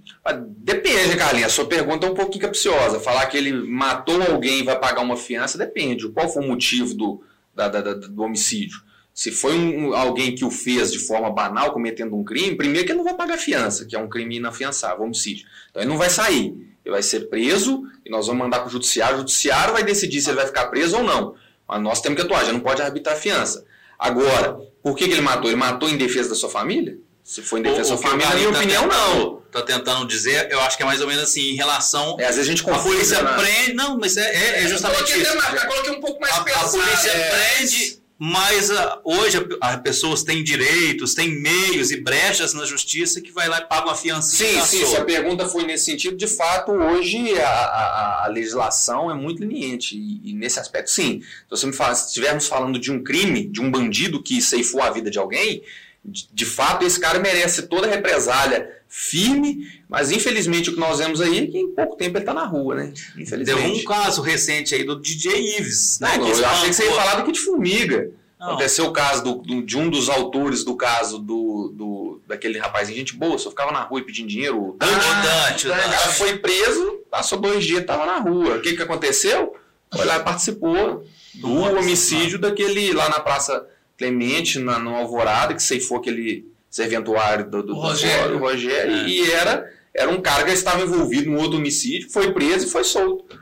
Depende, Carlinhos. A sua pergunta é um pouquinho capciosa. Falar que ele matou alguém e vai pagar uma fiança, depende. Qual foi o motivo do, da- da- da- do homicídio? Se foi um- alguém que o fez de forma banal, cometendo um crime, primeiro que ele não vai pagar fiança, que é um crime inafiançável, homicídio. Então ele não vai sair. Ele vai ser preso e nós vamos mandar para o judiciário. O judiciário vai decidir se ele vai ficar preso ou não. Mas nós temos que atuar, já não pode arbitrar fiança. Agora, por que, que ele matou? Ele matou em defesa da sua família? Se foi em defesa da sua família, na minha opinião, não. Tentando- Tá tentando dizer, eu acho que é mais ou menos assim, em relação. É, às vezes a gente a confunde. polícia né? prende. Não, mas é, é- é justamente coloquei isso. coloquei um pouco mais A, a pesado. polícia é. prende, mas ah, hoje a- as pessoas têm direitos, têm meios e brechas na justiça que vai lá e paga uma fiança. Sim, sim, se a pergunta foi nesse sentido, de fato, hoje a, a- a legislação é muito leniente. E, e nesse aspecto, sim. Se você me fala, se estivermos falando de um crime, de um bandido que ceifou a vida de alguém, de, de fato, esse cara merece toda a represália firme, mas infelizmente o que nós vemos aí é que em pouco tempo ele está na rua, né? Deu Infelizmente. um caso recente aí do DJ Ives. Não, né, não, eu achei que você ia falar do Kit Formiga. Não. Aconteceu o caso do- do- de um dos autores do caso do, do daquele rapazinho, gente boa, só ficava na rua e pedindo dinheiro. o O Dante, o o cara Dante. foi preso, passou dois dias, estava na rua. O que, que aconteceu? Foi lá e participou do Do homicídio daquele lá na Praça Clemente, na, no Alvorada, que ceifou aquele serventuário do, do, O Rogério. do Rogério, É. e era, era um cara que estava envolvido num outro homicídio, foi preso e foi solto.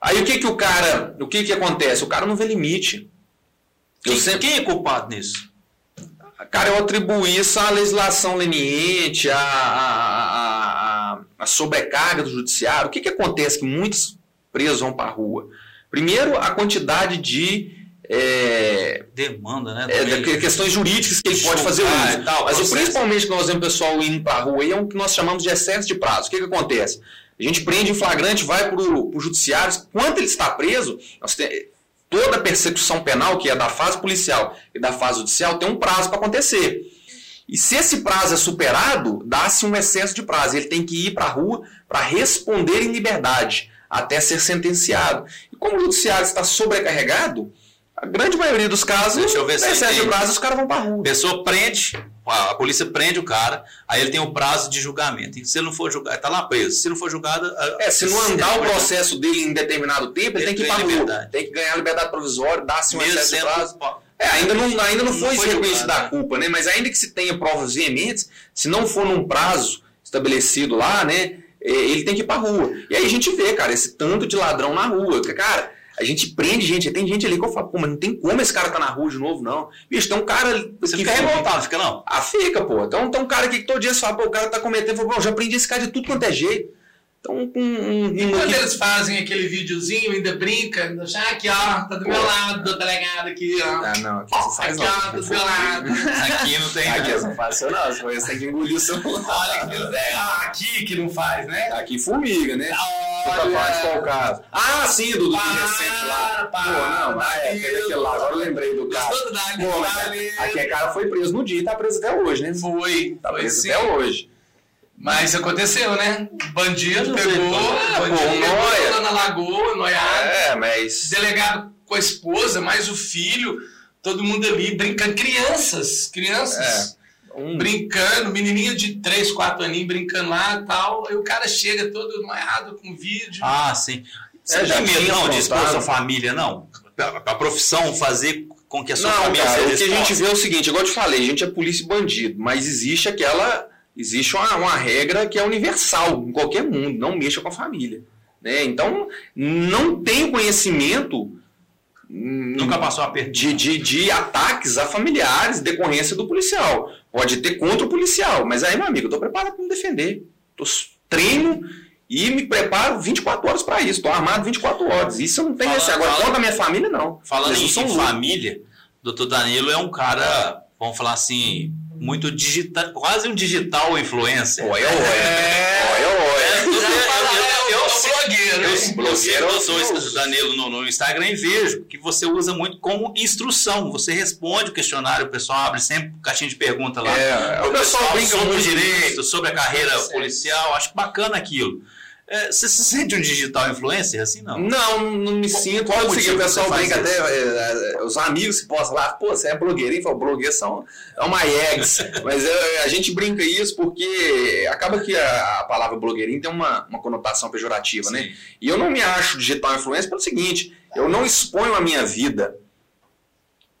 Aí o que que o cara, o que que acontece? O cara não vê limite. Quem, sempre, quem é culpado nisso? Cara, eu atribuo isso à legislação leniente, à, à, à- à sobrecarga do judiciário. O que, que acontece que muitos presos vão para a rua? Primeiro, a quantidade de, é, Demanda, né? é, também. questões jurídicas que ele pode fazer uso. e tal, Mas o principalmente que nós vemos o pessoal indo para a rua aí é o que nós chamamos de excesso de prazo. O que, que acontece? A gente prende em flagrante, vai para o judiciário. Quando ele está preso, toda persecução penal, que é da fase policial e da fase judicial, tem um prazo para acontecer. E se esse prazo é superado, dá-se um excesso de prazo. Ele tem que ir para a rua para responder em liberdade, até ser sentenciado. E como o judiciário está sobrecarregado, a grande maioria dos casos, Deixa eu ver se excesso de prazo, os caras vão para a A rua. pessoa prende, a polícia prende o cara, aí ele tem o prazo de julgamento. E se ele não for julgado, tá lá preso. Se não for julgado. É, se não andar o processo dele em determinado tempo, ele, Ele tem que ir tem para a rua. Tem que ganhar liberdade provisória, dar-se um mesmo excesso de prazo. É, ainda não, ainda não Não foi, foi reconhecida a culpa, né? Mas ainda que se tenha provas veementes, se não for num prazo estabelecido lá, né? é, Ele tem que ir pra rua. E aí a gente vê, cara, esse tanto de ladrão na rua. Cara, a gente prende gente, tem gente ali que eu falo, pô, mas não tem como esse cara tá na rua de novo, não. Bicho, tem um cara. Você que fica revoltado, fica não? Ah, fica, pô. Então tem um cara aqui que todo dia você fala, pô, o cara tá cometendo, fala, pô, eu já prendi esse cara de tudo quanto é jeito. Então, um, um, e quando eles fazem aquele videozinho, ainda brinca, ainda ah, aqui, ó, tá do Pô. meu lado, do delegado aqui, ó. Ah, não, aqui você faz aqui, ó, do meu lado. aqui não tem. Aqui não faz isso, não. Você tem que engolir o celular. Olha, aqui, é, aqui que não faz, né? Aqui formiga, né? Olha. Faz qual caso? Ah, sim, do, do recente lá. Pô, não, mas é, aquele lá, agora eu lembrei do cara. Pô, mas aquele cara foi preso no dia e tá preso até hoje, né? Foi. Tá foi preso sim. até hoje. Mas aconteceu, né? Bandido pegou, pô, bandido pô, pegou lá na lagoa, noiado. É, mas. Delegado com a esposa, mais o filho, todo mundo ali brincando. Crianças, crianças. Um, Brincando, menininho de 3, 4 aninhos brincando lá e tal. Aí o cara chega todo noiado com vídeo. Ah, sim. Você É, não já tem medo não de expor sua família, não? A, a profissão fazer com que a sua Não, família cara, seja o que a gente vê é o seguinte, igual eu te falei, a gente é polícia e bandido, mas existe aquela. Existe uma, uma regra que é universal em qualquer mundo, não mexa com a família. Né? Então, não tem conhecimento hum, Nunca passou a perder. de, de, de ataques a familiares decorrência do policial. Pode ter contra o policial, mas aí, meu amigo, eu tô preparado para me defender. Tô, treino e me preparo 24 horas para isso. Tô armado 24 horas. Isso eu não tenho esse. Agora, fala- contra a minha família, não. Falando em, em família, doutor Danilo é um cara, vamos falar assim, muito digital, quase um digital influencer. Olha, olha. É. Olha, olha. Eu- eu- é eu- eu- o blogueiro, Eu, eu blogueiro doutor famoso. Danilo no, no Instagram e vejo que você usa muito como instrução. Você responde o questionário, o pessoal abre sempre caixinha de pergunta lá. É, o pessoal pessoal brinca sobre o direito, sobre a carreira policial. Acho bacana aquilo. É, você se sente um digital influencer assim, não? Não, não me sinto. qual o motivo pessoal brinca até. é, é, os amigos que postam lá, pô, você é blogueirinho? Fala, blogueiro são, é uma eggs. Mas é, a gente brinca isso porque acaba que a, a palavra blogueirinho tem uma, uma conotação pejorativa, né? Sim. E eu não me acho digital influencer pelo seguinte: eu não exponho a minha vida.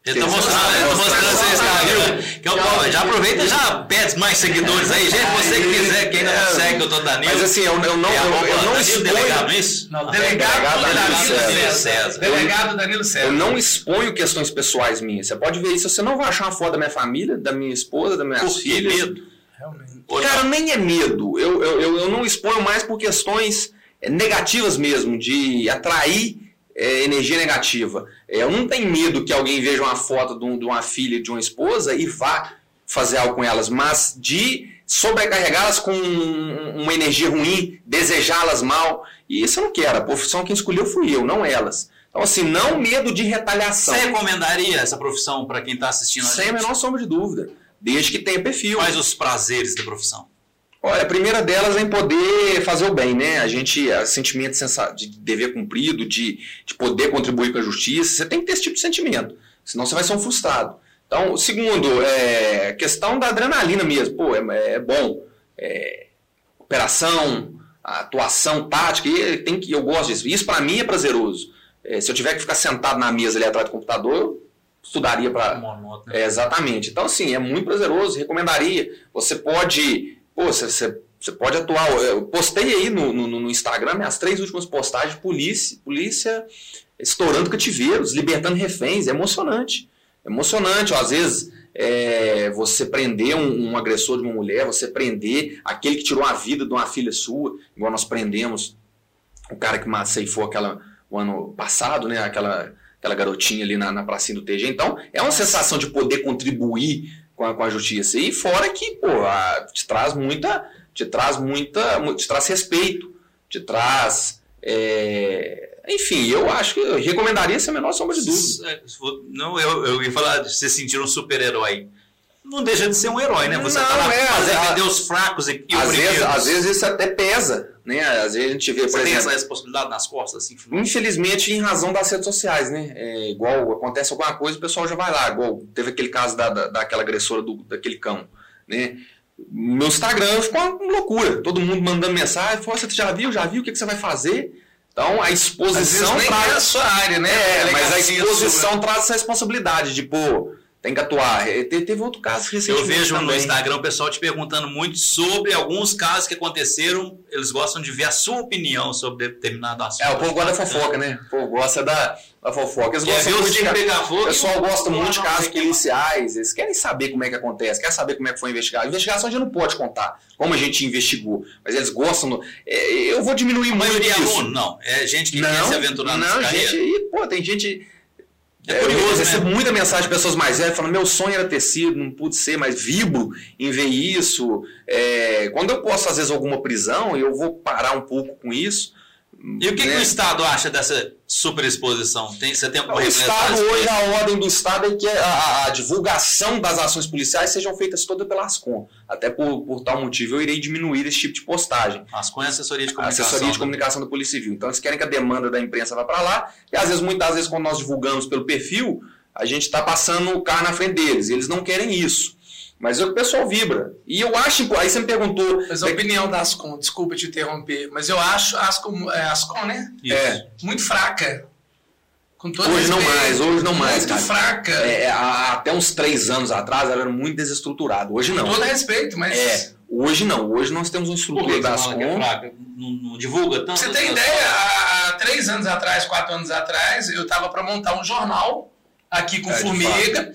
Ele tá Sim, mostrando, ele tá mostrando seu. Instagram. Que é o- já aproveita e já pede mais seguidores aí. Gente, você que quiser, que ainda não É, segue o doutor Danilo. Mas assim, eu, eu não, é eu, eu não Danilo exponho. Delegado, não é isso? Não, Delegado delegado, Danilo Danilo César. Delegado Danilo César. Eu não exponho questões pessoais minhas. Você pode ver isso. Você não vai achar uma foto da minha família, da minha esposa, das minhas Por que filhas. medo? Realmente. Cara, nem é medo. Eu, eu, eu, eu não exponho mais por questões negativas mesmo, de atrair eh, energia negativa. Eh, Eu não tenho medo que alguém veja uma foto de, um- de uma filha, de uma esposa e vá fazer algo com elas, mas de sobrecarregá-las com um- uma energia ruim, desejá-las mal. E isso eu não quero. A profissão quem escolheu fui eu, não elas. Então, assim, não medo de retaliação. Você recomendaria essa profissão para quem está assistindo a Sem a gente? menor sombra de dúvida. Desde que tenha perfil. Quais os prazeres da profissão? Olha, a primeira delas é em poder fazer o bem, né? A gente, a sentimento de dever cumprido, de, de poder contribuir com a justiça, você tem que ter esse tipo de sentimento, senão você vai ser um frustrado. Então, segundo, é questão da adrenalina mesmo, pô, é, é bom. É, operação, atuação tática, e tem que, eu gosto disso. Isso para mim é prazeroso. É, se eu tiver que ficar sentado na mesa ali atrás do computador, eu estudaria para Monótono. é, exatamente. Então, assim, é muito prazeroso, recomendaria. Você pode. Pô, você, pode atuar. Eu postei aí no, no, no Instagram minhas três últimas postagens polícia, polícia estourando cativeiros, libertando reféns. É emocionante. É emocionante. Ó, às vezes. é, você prender um, um agressor de uma mulher, você prender aquele que tirou a vida de uma filha sua, igual nós prendemos o cara que ceifou aquela o ano passado, né? Aquela, aquela garotinha ali na, na pracinha do TG. Então, é uma sensação de poder contribuir com a, com a justiça. E fora que, pô, a- te traz muita. Te traz muita. mu- Te traz respeito, te traz. é, enfim, eu acho que eu recomendaria sem a menor sombra de dúvida. É, se Não, eu, eu ia falar de você sentir um super-herói. Não deixa de ser um herói, né? Você Não, tá lá é, fazer a- os fracos e, e Às vezes, às vezes isso até pesa, né? Às vezes a gente vê, Você tem essa responsabilidade nas costas, assim? Infelizmente, em razão das redes sociais, né? É, igual acontece alguma coisa, o pessoal já vai lá. Igual teve aquele caso da, da, daquela agressora do, daquele cão, né? Meu Instagram ficou uma loucura. Todo mundo mandando mensagem. Falou, você já viu? Já viu? O que, que você vai fazer? Então, a exposição nem é a traz... sua área, né? É, mas a Delegacia exposição sua. traz essa responsabilidade de, pô, tem que atuar. É, teve outro caso recentemente. Eu vejo também. no Instagram o pessoal te perguntando muito sobre alguns casos que aconteceram. Eles gostam de ver a sua opinião sobre determinado assunto. É, o povo gosta da fofoca, né? O povo gosta da, da fofoca. Eles Quer gostam muito de, pegar fogo o pessoal gosta muito de casos não. policiais. Eles querem saber como é que acontece, querem saber como é que foi investigado. A investigação a gente não pode contar como a gente investigou, mas eles gostam. do- é, eu vou diminuir A muito maioria é isso. aluno, não. É gente que quer não, se aventurar não, nessa gente, e, pô, tem gente. É curioso, eu recebo né? muita mensagem de pessoas mais velhas falando: meu sonho era ter sido, não pude ser, mas vibro em ver isso. É, quando eu posso, às vezes, alguma prisão, eu vou parar um pouco com isso. E o que, que né? o Estado acha dessa superexposição? Tem, você tem alguma O Estado, hoje, a ordem do Estado é que a, a- divulgação das ações policiais sejam feitas todas pela Ascom. Até por, por tal motivo, eu irei diminuir esse tipo de postagem. As com assessoria de comunicação. assessoria de né? comunicação da Polícia Civil. Então, eles querem que a demanda da imprensa vá para lá. E, às vezes, muitas vezes, quando nós divulgamos pelo perfil, a gente está passando o carro na frente deles. E eles não querem isso. Mas é o que o pessoal vibra. E eu acho... Aí você me perguntou... Mas a opinião da Ascom, desculpa te interromper, mas eu acho a Ascom, é, Ascom né? Isso. É, Muito fraca. Com todo Hoje não mais, hoje não mais, Muito cara. fraca. é, há- até uns três anos atrás, ela era muito desestruturada. Hoje não. Com todo respeito, mas. É, hoje não. Hoje nós temos uma Por que estrutura da é Ascom. fraca? Não, não divulga tanto? Você tem ideia? Há três anos atrás, quatro anos atrás, eu estava para montar um jornal aqui com É, de Formiga.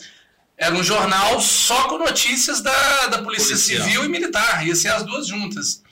Era um jornal só com notícias da, da Polícia Policial. Civil e Militar. Ia ser as duas juntas.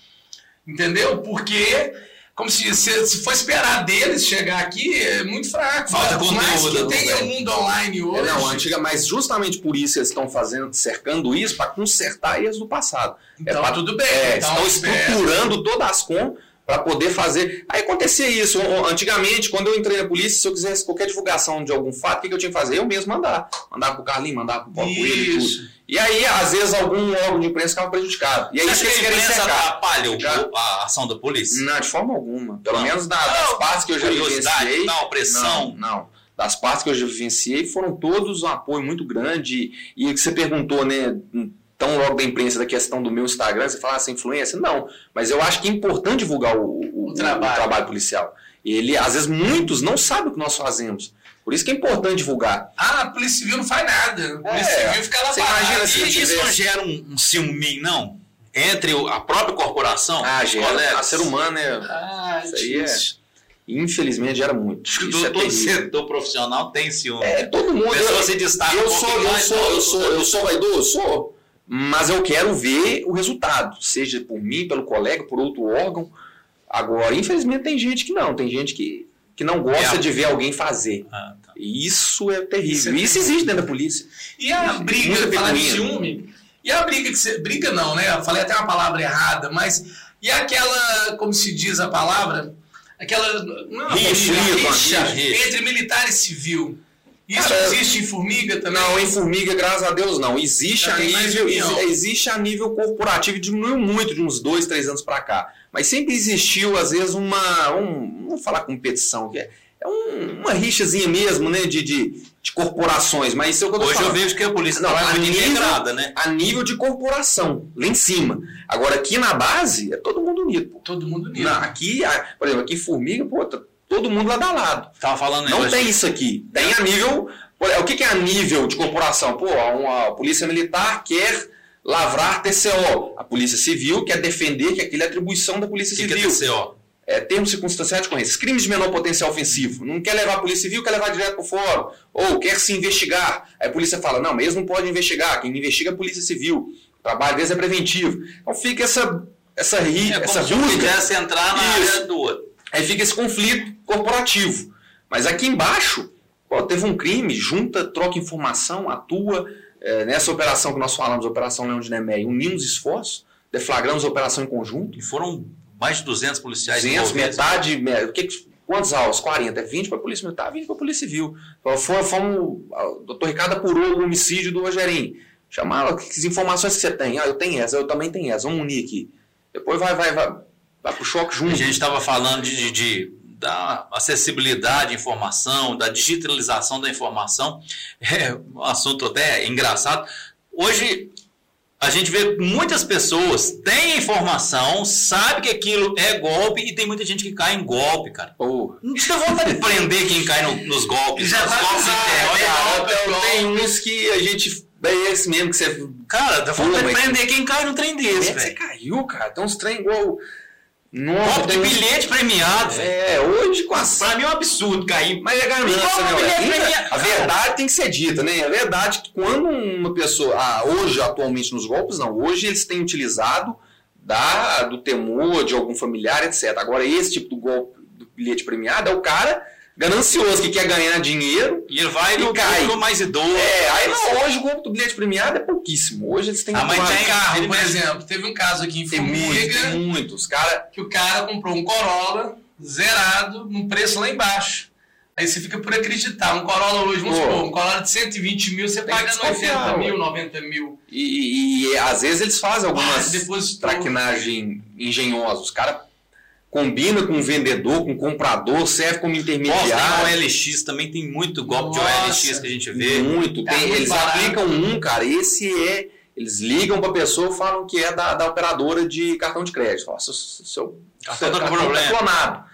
Entendeu? Porque, como se, se, se for esperar deles chegar aqui, é muito fraco. Falta Por mais conteúdo, que né? tenha o mundo online É, hoje. não, antiga, mas justamente por isso eles estão fazendo, cercando isso para consertar erros do passado. Então, pra- tudo bem. É, então, estão estruturando toda a Ascom para poder fazer. Aí acontecia isso. Antigamente, quando eu entrei na polícia, se eu quisesse qualquer divulgação de algum fato, o que, que eu tinha que fazer? Eu mesmo mandar. Mandar pro Carlinhos, mandar pro Paulo Coelho e tudo. E aí, às vezes, algum órgão de imprensa ficava prejudicado. E aí, Você acha que a imprensa atrapalha o- Já. a ação da polícia? Não, de forma alguma. Pelo Não. menos da- das Não, partes que eu já vivenciei. não, pressão. Não, não. Das partes que eu já vivenciei foram todos um apoio muito grande. E o que você perguntou, né? Tão logo da imprensa da questão do meu Instagram, você fala essa influência? Não. Mas eu acho que é importante divulgar o, o- O trabalho. o trabalho policial. Ele, às vezes, muitos não sabem o que nós fazemos. Por isso que é importante divulgar. Ah, a Polícia Civil não faz nada. A Polícia É, Civil fica lá parada. imagina se isso tivesse- não gera um, um ciúme, não? Entre a própria corporação, Ah, gera. colegas? A ser humano é. Ah, Isso aí é-. Infelizmente gera muito. Isso é todo setor profissional tem ciúme. É, todo mundo. Pessoa eu- se destaca eu um sou, eu sou, não, eu sou, eu sou vaidoso, sou. Mas eu quero ver o resultado, seja por mim, pelo colega, por outro órgão. Agora, infelizmente, tem gente que não, tem gente que, que não gosta É. de ver alguém fazer. Ah, tá. Isso é terrível. Isso é Isso, existe dentro da polícia. E a briga, falar de ciúme, e a briga que você. Briga não, né? Eu falei até uma palavra errada, mas. E aquela, como se diz a palavra? Aquela. Não é Rixa, rixa, rixa rixa. entre militar e civil. Isso Cara, existe em Formiga também? Não, em formiga, graças a Deus, não. Existe Já a nível, existe a nível corporativo, e diminuiu muito de uns dois, três anos para cá. Mas sempre existiu, às vezes, uma. Um, vou falar competição, que é, é um- uma rixazinha mesmo, né? De, de, de corporações. Mas isso é o que eu tô Hoje eu falando. vejo que a polícia Não, trabalha a nível- né? A nível de corporação, lá em cima. Agora, aqui na base, é todo mundo unido. pô. Todo mundo unido. Não, aqui, por exemplo, aqui em Formiga, pô, tá todo mundo lado a lado. Tava falando Não tem isso aqui. Tem a nível. O que que é a nível de corporação? Pô, uma polícia militar quer lavrar TCO. A polícia civil quer defender que aquilo é atribuição da polícia que, que civil. é TCO? É termo circunstancial de ocorrência. Crimes de menor potencial ofensivo. Não quer levar a polícia civil, quer levar direto para o fórum. Ou quer se investigar. Aí a polícia fala: não, mas eles não podem investigar. Quem investiga é a polícia civil. O trabalho deles é preventivo. Então fica essa, essa, ri, É essa como se entrar na Isso. área do outro. Aí fica esse conflito corporativo. Mas aqui embaixo, teve um crime, junta, troca informação, atua. É, nessa operação que nós falamos, Operação Leão de Nemé, unimos esforços, deflagramos a operação em conjunto. E foram mais de 200 policiais 200, envolvidos. metade, me- o que, quantos aulas? 40, é 20 para a Polícia Militar, 20 para a Polícia Civil. Então, foi- Fomos, o doutor Ricardo apurou o homicídio do Rogerinho. Chamava, que informações que você tem? Ah, eu tenho essa, eu também tenho essa, vamos unir aqui. Depois vai, vai, vai, vai pro choque junto. A gente estava falando de, de- de- da acessibilidade à informação, da digitalização da informação. É um assunto até engraçado. Hoje, a gente vê muitas pessoas têm informação, sabe que aquilo é golpe e tem muita gente que cai em golpe, cara. Oh. Não dá vontade de prender quem cai no- nos golpes. Já nos vai golpes internos. é, golpe. tem uns que a gente. É esse mesmo que você. Cara, dá vontade de prender quem cai num trem Como é desse, que você caiu, cara? Tem uns trem igual. Nossa, Golpe de bilhete premiado. É, hoje com as. Pra mim é um absurdo cair. Mas é ganância, né? A verdade tem que ser dita, né? A verdade é que quando uma pessoa. Ah, hoje, atualmente, nos golpes, não. Hoje eles têm utilizado da, do temor de algum familiar, etc. Agora, esse tipo do golpe do bilhete premiado é o cara ganancioso que quer ganhar dinheiro. E ele vai E no cai. mais idoso. É, aí não, hoje o golpe do bilhete premiado é pouquíssimo. Hoje eles têm Ah, mas tem- Carro, Ele por exemplo, teve um caso aqui em tem Formiga muitos. Cara, que o cara comprou um Corolla zerado num preço lá embaixo. Aí você fica por acreditar. Um Corolla hoje, vamos supor, um Corolla de 120 mil, você paga desconfiar, 90 mil, ué. 90 mil. e, e- e às vezes eles fazem Ah, algumas depositou. traquinagem engenhosas. Os caras combinam com o vendedor, com o comprador, serve como Nossa, tem intermediário. OLX, também tem muito golpe Nossa. de OLX que a gente vê. Muito. Tá Tem, muito eles barato. aplicam um, cara. Esse é. Eles ligam pra pessoa e falam que é da, da operadora de cartão de crédito. Ó, seu, seu, Cartão seu tá com problema. tá clonado.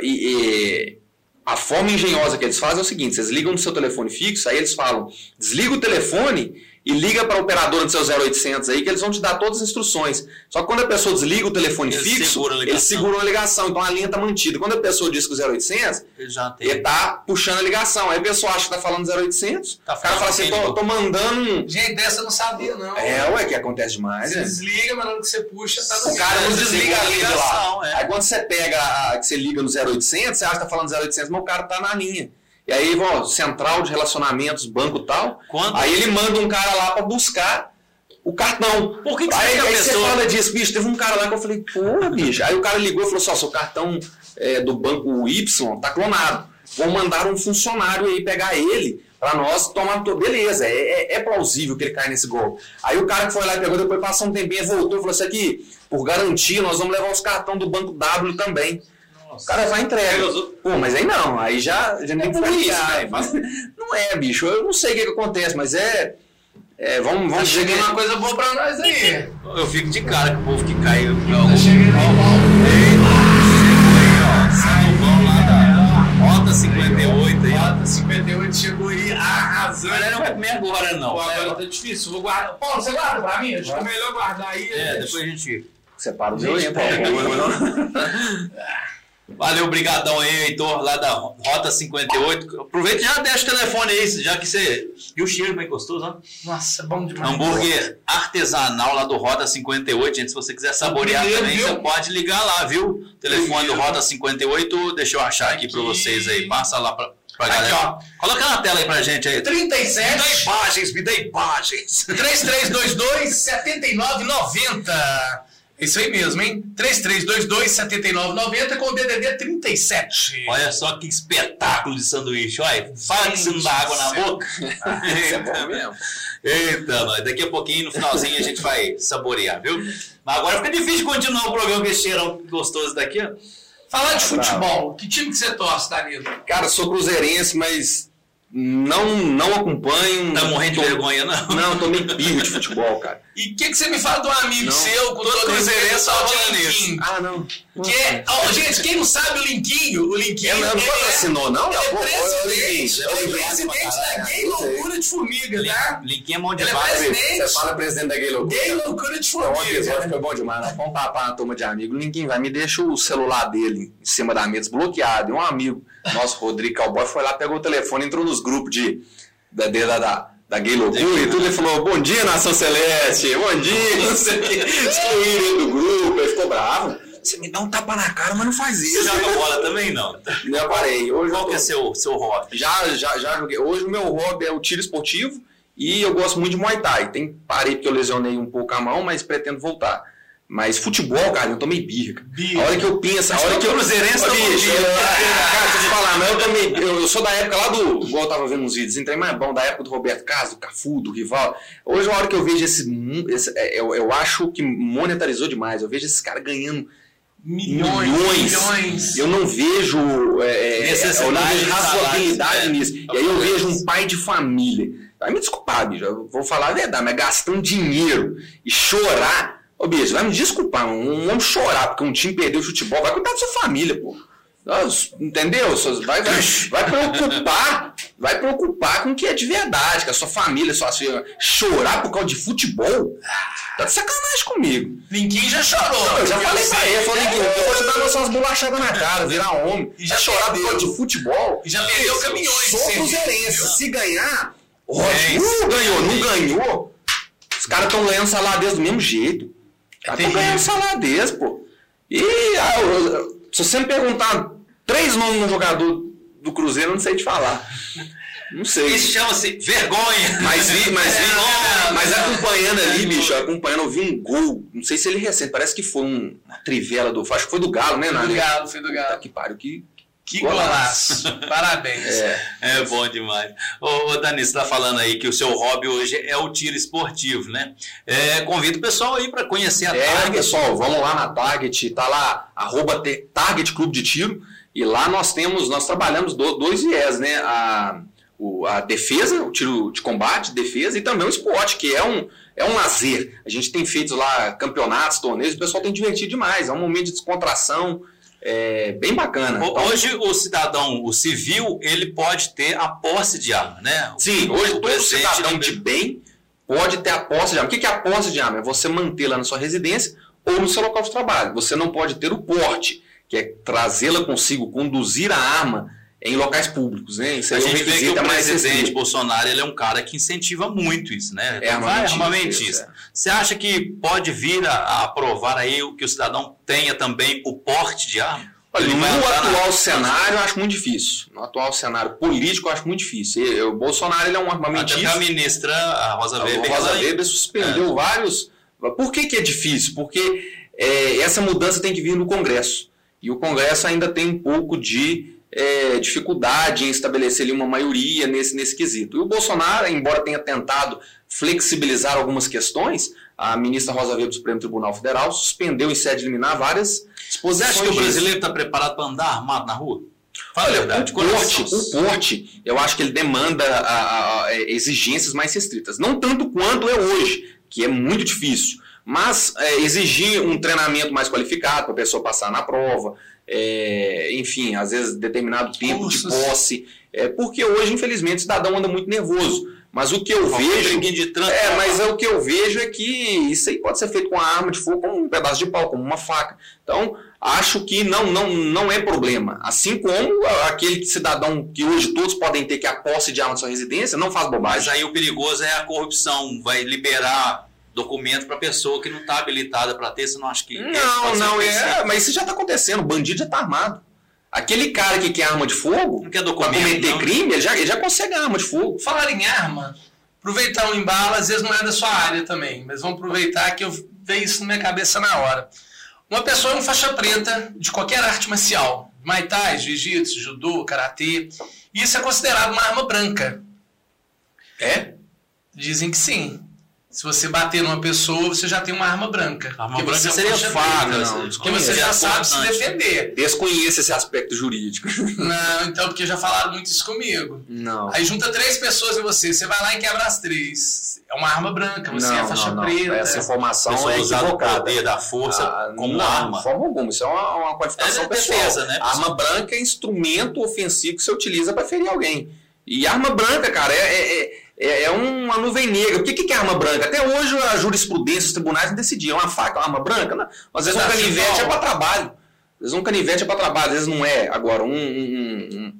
E, e a forma engenhosa que eles fazem é o seguinte: vocês ligam no seu telefone fixo, aí eles falam, desliga o telefone e liga para a operadora do seu 0800 aí, que eles vão te dar todas as instruções. Só que quando a pessoa desliga o telefone Eles fixo, seguram eles seguram a ligação, então a linha está mantida. Quando a pessoa diz que o 0800, Ele já tem. ele tá puxando a ligação. Aí a pessoa acha que tá falando 0800, Tá o cara fala assim, tô, tô mandando um... Gente, dessa eu não sabia, não. É, ué, que acontece demais, Você né? desliga, mas na hora que você puxa, tá no O cara não desliga a linha de lá. ligação, é. Aí quando você pega, a, que você liga no 0800, você acha que tá falando 0800, mas o cara tá na linha. E aí, ó, central de relacionamentos, banco e tal. Quando- Aí ele manda um cara lá pra buscar o cartão. Por que, que Aí, você aí você fala disso, bicho, teve um cara lá que eu falei, pô, bicho. Aí o cara ligou e falou assim, ó, seu cartão é, do banco Y tá clonado. Vão mandar um funcionário aí pegar ele pra nós tomar. Beleza, é, é- é plausível que ele caia nesse golpe. Aí o cara que foi lá e pegou, depois passou um tempinho, voltou e falou assim, aqui, por garantia, nós vamos levar os cartões do banco W também. O cara vai entrega. Pô, mas aí não, aí já, já nem por isso, né? Mas Não é, bicho, eu não sei o que, que acontece, mas é. é, vamos Tá vamos que chegando uma coisa boa pra nós aí. Eu fico de cara com o povo que cai. Tá chegando Salvão lá da Rota 58 aí, ó. Rota 58 chegou aí arrasando. Mas não vai comer agora, não. Pô, agora tá difícil. Vou guardar. Paulo, você guarda pra mim? Acho que é melhor guardar aí. É, depois a gente. Separa o meu, hein, Paulo? Valeu, brigadão aí, Heitor, lá da Rota 58. Aproveita e já deixa o telefone aí, já que você. E o cheiro bem gostoso, ó. Nossa, bom demais. Hambúrguer artesanal lá do Rota 58, gente. Se você quiser saborear Primeiro, também, viu? você pode ligar lá, viu? Telefone do Primeiro. Rota 58, deixa eu achar aqui, pra Aqui. vocês aí. Passa lá pra, pra Aqui, galera. ó. Coloca na tela aí pra gente aí. Me dá 37 imagens, me dá imagens. 3322 7990. Isso aí mesmo, hein? 3322 7990 com o DDD 37. Olha só que espetáculo de sanduíche. Olha, fala que você não dá água na boca. Isso é bom mesmo. Eita, nós. Daqui a pouquinho, no finalzinho, a gente vai saborear, viu? Mas agora fica difícil de continuar o programa com esse cheirão gostoso daqui, ó. Falar de Tá futebol, que time que você torce, Danilo? Cara, sou cruzeirense, mas não, não acompanho. Tá morrendo de Tô- vergonha, não? Não, tô meio pirro de futebol, cara. E o que, que você me fala de um amigo Não. seu com Todo cruzeirense tá tal de Linquinho? Ah, não. Que é, ó, gente, quem não sabe o Linquinho, o Linquinho Eu não, não ele é- patrocinou, não? Ele é presidente, ele é lembrei. presidente da Gay Loucura de Formiga, tá? Linquinho é mão de Ele é presidente. Você fala presidente da Gay Loucura. Gay Loucura de Então, o episódio Formiga. foi bom demais. Nós fomos papar uma turma de amigos. Ninguém vai. Me deixa o celular dele em cima da mesa desbloqueado. E um amigo, nosso Rodrigo Cowboy, foi lá, pegou o telefone, entrou nos grupos de, da, da, da, da Gay Loucura e tudo. Ele falou: Bom dia, Nação Celeste. Bom dia. Não sei o. Excluíram ele do grupo. Ele ficou bravo. Você me dá um tapa na cara, mas não faz Você isso. joga bola também, não? Eu parei. Hoje Qual eu que é seu, seu hobby? já, já, já joguei. Hoje o meu hobby é o tiro esportivo e eu gosto muito de Muay Thai. Tem, parei porque eu lesionei um pouco a mão, mas pretendo voltar. Mas futebol, cara, eu tomei birra. Birra. A hora que eu penso, a hora que eu. cruzeirense tomou bicho, birra. Cara, deixa eu te falar, mas eu também. Eu, eu sou da época lá do. Igual eu tava vendo uns vídeos, entrei mais bom, da época do Roberto Carlos, do Cafu, do Rival. Hoje, a hora que eu vejo esse. esse é, eu, eu acho que monetarizou demais. Eu vejo esses caras ganhando Milhões, milhões. Eu não vejo, é, é, Necessidade eu não vejo de razoabilidade salários, é. nisso. E aí eu vejo um pai de família Vai me desculpar, bicho. Eu vou falar a verdade, mas gastando dinheiro e chorar. Ô, bicho, vai me desculpar, não vamos chorar porque um time perdeu o futebol. Vai cuidar da sua família, pô. Entendeu? Vai, vai, vai preocupar, vai preocupar com o que é de verdade, com a sua família, sua filha. Chorar por causa de futebol? Tá de sacanagem comigo. Ninguém já chorou. Não, eu já falei pra ele, eu falei que eu vou te dar umas bolachadas na cara, virar homem. E já chorar por causa de futebol. E já perdeu caminhões. Sou cruzeirense. Se ganhar, ótimo. Não ganhou, não ganhou. Os caras estão ganhando salário deles do mesmo jeito. Ganhando salário deles, pô. E ah, se você me perguntar três nomes no jogador do Cruzeiro, eu não sei te falar. Não sei. Isso chama-se vergonha. Mas vi, mas vi, é, mas acompanhando ali, bicho, acompanhando, eu vi um gol. Não sei se ele recente, parece que foi um, uma trivela do. Acho que foi do Galo, né, Foi do Galo, foi do Galo. Tá que pariu, que. Que golaço! Parabéns. É. é bom demais. Ô, ô Dani, você está falando aí que o seu hobby hoje é o tiro esportivo, né? É, convido o pessoal aí para conhecer a é, Target. pessoal, vamos lá na Target, tá lá, arroba Target Clube de Tiro. E lá nós temos, nós trabalhamos dois viés, né? A, o, a defesa, o tiro de combate, defesa, e também o esporte, que é um, é um lazer. A gente tem feito lá campeonatos, torneios, o pessoal tem divertido demais. É um momento de descontração. É bem bacana. Então, hoje o cidadão, o civil, ele pode ter a posse de arma, né? Sim, hoje todo cidadão de bem pode ter a posse de arma. O que é a posse de arma? É você mantê-la na sua residência ou no seu local de trabalho. Você não pode ter o porte que é trazê-la consigo, conduzir a arma em locais públicos, né? Isso a gente vê que o presidente Bolsonaro ele é um cara que incentiva muito isso, né? É armamentista. É. Você acha que pode vir a, aprovar aí que o cidadão tenha também o porte de arma? Olha, no atual na... cenário, eu acho muito difícil. No atual cenário político, eu acho muito difícil. o Bolsonaro ele é um armamentista. Até a ministra, a Rosa Weber... A Rosa Weber suspendeu é. vários... Por que, que é difícil? Porque é, essa mudança tem que vir no Congresso. E o Congresso ainda tem um pouco de é, dificuldade em estabelecer ali, uma maioria nesse, nesse quesito. E o Bolsonaro, embora tenha tentado flexibilizar algumas questões, a ministra Rosa Weber do Supremo Tribunal Federal suspendeu em sede liminar várias disposições. Você acha que o brasileiro está preparado para andar armado na rua? Fala Olha, verdade, o, porte, o porte, eu acho que ele demanda a, a, a exigências mais restritas. Não tanto quanto é hoje, que é muito difícil. Mas é, exigir um treinamento mais qualificado para a pessoa passar na prova, é, enfim, às vezes determinado tempo Cursos. de posse. É, porque hoje, infelizmente, o cidadão anda muito nervoso. Mas o que eu vejo. De é, mas é, o que eu vejo é que isso aí pode ser feito com uma arma de fogo, como um pedaço de pau, como uma faca. Então, acho que não, não, não é problema. Assim como aquele cidadão que hoje todos podem ter que a posse de arma de sua residência, não faz bobagem. Mas aí o perigoso é a corrupção. Vai liberar documento para pessoa que não está habilitada para ter, você não acha que. Não, não, é, mas isso já está acontecendo, o bandido já está armado. Aquele cara que quer arma de fogo, não quer documento, cometer não. crime, ele já, ele já consegue arma de fogo. Falar em arma, aproveitar um embalo, às vezes não é da sua área também, mas vamos aproveitar que eu vejo isso na minha cabeça na hora. Uma pessoa um faixa preta de qualquer arte marcial, Muay Thai, Jiu-Jitsu, Judô, Karatê, isso é considerado uma arma branca. É? Dizem que sim. Se você bater numa pessoa, você já tem uma arma branca. A arma branca seria faca, não. Porque você já sabe se defender. Desconheço esse aspecto jurídico. Não, então, porque já falaram muito isso comigo. Não. Aí junta três pessoas em você, você vai lá e quebra as três. É uma arma branca, você não, é faixa não, não. preta. Essa informação é equivocada. o poder da força ah, como não, arma. De forma alguma, isso é uma, uma qualificação é pessoal. Defesa, né, arma branca é instrumento ofensivo que você utiliza para ferir alguém. E arma branca, cara, é, é, é é, é uma nuvem negra. O que, que é arma branca? Até hoje a jurisprudência, os tribunais não decidiam. Uma faca, uma arma branca? Não. Às vezes um canivete é para trabalho. Às vezes um canivete é para trabalho, às vezes não é. Agora, um, um,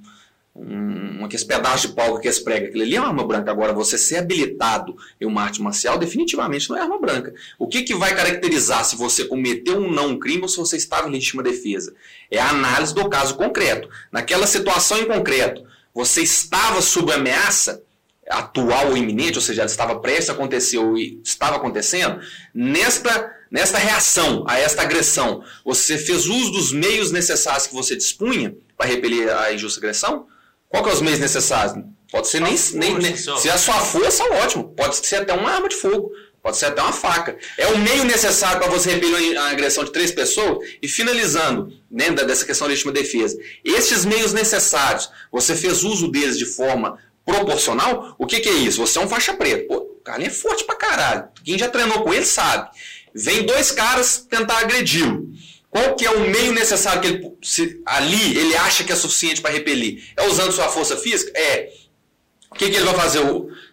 um, um aqueles pedaços de pau que eles pregam, aquilo ali é uma arma branca. Agora, você ser habilitado em uma arte marcial, definitivamente não é arma branca. O que, que vai caracterizar se você cometeu um não crime ou se você estava em legítima defesa? É a análise do caso concreto. Naquela situação em concreto, você estava sob ameaça, atual ou iminente, ou seja, estava prestes a acontecer ou estava acontecendo, nesta, nesta reação a esta agressão, você fez uso dos meios necessários que você dispunha para repelir a injusta agressão? Qual que é os meios necessários? Pode ser nem, nem, nem se a sua força, ótimo. Pode ser até uma arma de fogo. Pode ser até uma faca. É o meio necessário para você repelir a agressão de três pessoas. E finalizando, né, dessa questão de legítima defesa. Estes meios necessários, você fez uso deles de forma proporcional, o que, que é isso? Você é um faixa preta. Pô, o cara é forte pra caralho. Quem já treinou com ele sabe. Vem dois caras tentar agredi-lo. Qual que é o meio necessário que ele se, ali ele acha que é suficiente para repelir? É usando sua força física? É. O que, que ele vai fazer?